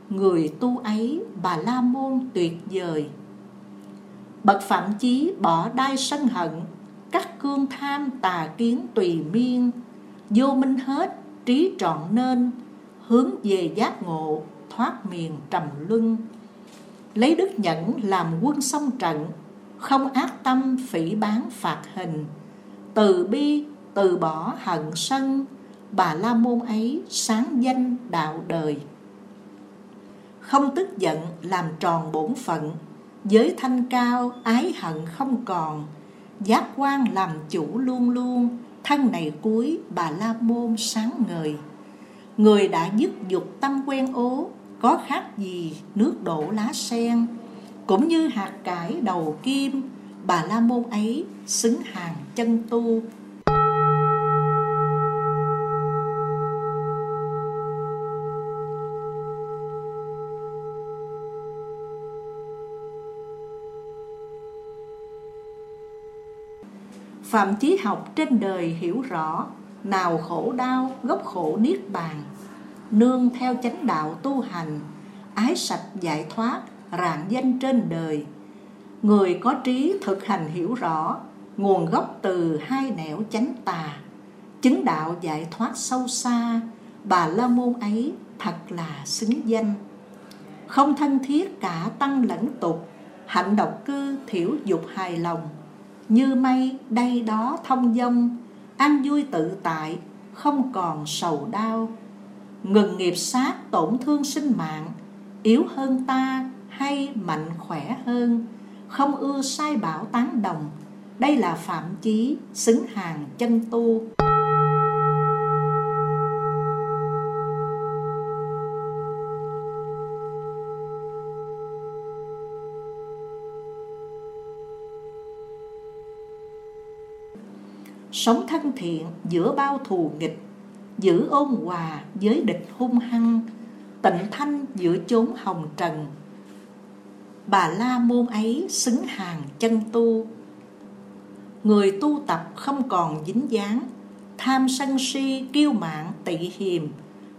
người tu ấy bà la môn tuyệt vời. Bậc phạm chí bỏ đai sân hận các cương tham tà kiến tùy miên. Vô minh hết, trí trọn nên, hướng về giác ngộ, thoát miền trầm luân. Lấy đức nhẫn làm quân sông trận, không ác tâm phỉ bán phạt hình. Từ bi, từ bỏ hận sân, bà la môn ấy sáng danh đạo đời. Không tức giận làm tròn bổn phận, giới thanh cao ái hận không còn giác quan làm chủ luôn luôn, thân này cuối bà la môn sáng ngời. Người đã dứt dục tâm quen ố, có khác gì nước đổ lá sen? Cũng như hạt cải đầu kim, bà la môn ấy xứng hàng chân tu. Phạm chí học trên đời hiểu rõ, Nào khổ đau, gốc khổ niết bàn. Nương theo chánh đạo tu hành, Ái sạch giải thoát, rạng danh trên đời. Người có trí thực hành hiểu rõ, Nguồn gốc từ hai nẻo chánh tà. Chứng đạo giải thoát sâu xa, Bà La Môn ấy thật là xứng danh. Không thân thiết cả tăng lẫn tục, Hạnh độc cư thiểu dục hài lòng như mây đây đó thông dông ăn vui tự tại, không còn sầu đau. Ngừng nghiệp sát tổn thương sinh mạng, yếu hơn ta hay mạnh khỏe hơn. Không ưa sai bảo tán đồng, đây là phạm chí xứng hàng chân tu. Sống thân thiện giữa bao thù nghịch, giữ ôn hòa với địch hung hăng, tịnh thanh giữa chốn hồng trần. Bà la môn ấy xứng hàng chân tu. Người tu tập không còn dính dáng, tham sân si kiêu mạn tị hiềm,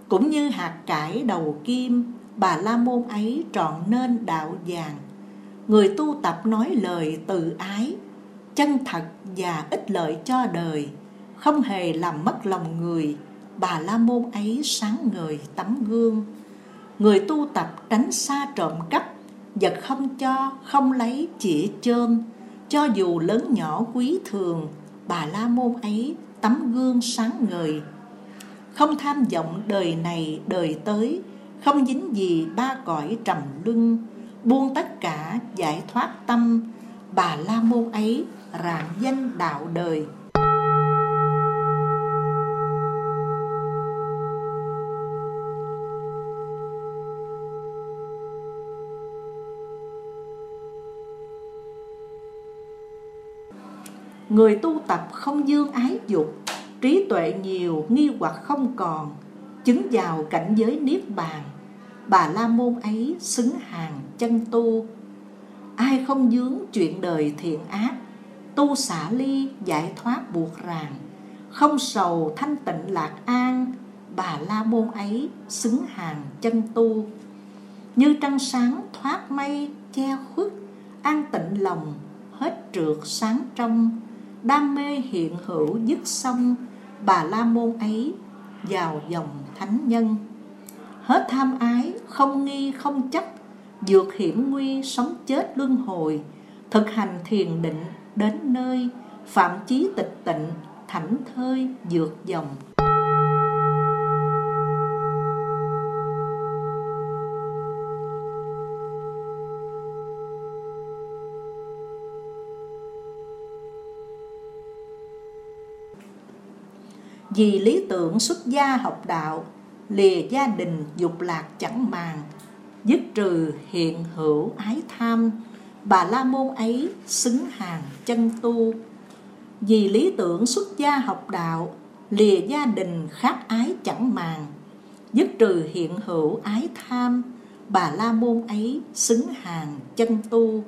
cũng như hạt cải đầu kim, bà la môn ấy trọn nên đạo vàng. Người tu tập nói lời từ ái chân thật và ích lợi cho đời. Không hề làm mất lòng người. Bà la môn ấy sáng ngời tấm gương. Người tu tập tránh xa trộm cắp vật không cho, không lấy chỉ trơn. Cho dù lớn nhỏ quý thường, bà la môn ấy tấm gương sáng ngời. Không tham vọng đời này đời tới, không dính gì ba cõi trầm luân. Buông tất cả giải thoát tâm, bà la môn ấy rạng danh đạo đời. Người tu tập không dương ái dục, Trí tuệ nhiều, nghi hoặc không còn, Chứng vào cảnh giới niết bàn. Bà La Môn ấy xứng hàng chân tu. Ai không dướng chuyện đời thiện ác tu xả ly giải thoát buộc ràng. Không sầu thanh tịnh lạc an, bà la môn ấy xứng hàng chân tu. Như trăng sáng thoát mây che khuất, an tịnh lòng hết trượt sáng trong. Đam mê hiện hữu dứt xong, bà la môn ấy vào dòng thánh nhân. Hết tham ái, không nghi, không chấp vượt hiểm nguy sống chết luân hồi, thực hành thiền định đến nơi, phạm chí tịch tịnh, thảnh thơi, dược dòng. Vì lý tưởng xuất gia học đạo, lìa gia đình dục lạc chẳng màng, dứt trừ hiện hữu ái tham bà la môn ấy xứng hàng chân tu. Vì lý tưởng xuất gia học đạo, lìa gia đình khác ái chẳng màng, dứt trừ hiện hữu ái tham, bà la môn ấy xứng hàng chân tu.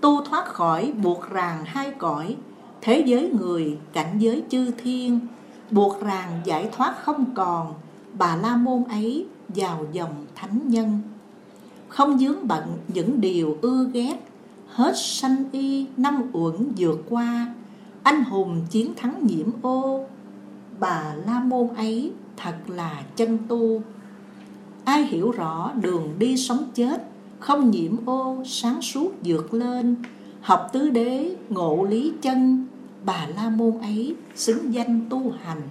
Tu thoát khỏi buộc ràng hai cõi, thế giới người, cảnh giới chư thiên, buộc ràng giải thoát không còn, bà la môn ấy vào dòng thánh nhân không dướng bận những điều ưa ghét, hết sanh y năm uẩn vượt qua. Anh hùng chiến thắng nhiễm ô, bà la môn ấy thật là chân tu. Ai hiểu rõ đường đi sống chết, không nhiễm ô, sáng suốt vượt lên. Học tứ đế, ngộ lý chân, bà la môn ấy xứng danh tu hành.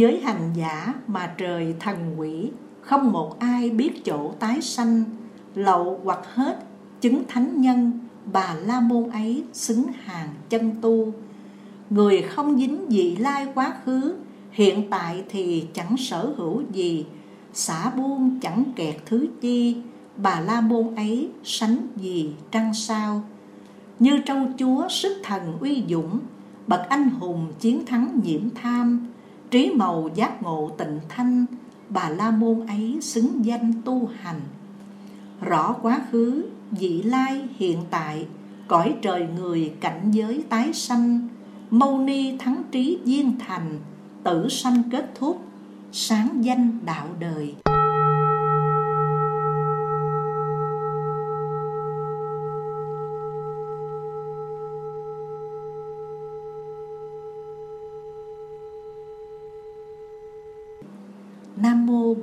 Giới hành giả mà trời thần quỷ, Không một ai biết chỗ tái sanh, Lậu hoặc hết chứng thánh nhân, Bà La Môn ấy xứng hàng chân tu. Người không dính dị lai quá khứ, Hiện tại thì chẳng sở hữu gì, Xả buông chẳng kẹt thứ chi, Bà La Môn ấy sánh gì trăng sao. Như trâu chúa sức thần uy dũng, Bậc anh hùng chiến thắng nhiễm tham trí màu giác ngộ tịnh thanh, bà la môn ấy xứng danh tu hành. Rõ quá khứ, vị lai hiện tại, cõi trời người cảnh giới tái sanh, mâu ni thắng trí viên thành, tử sanh kết thúc, sáng danh đạo đời.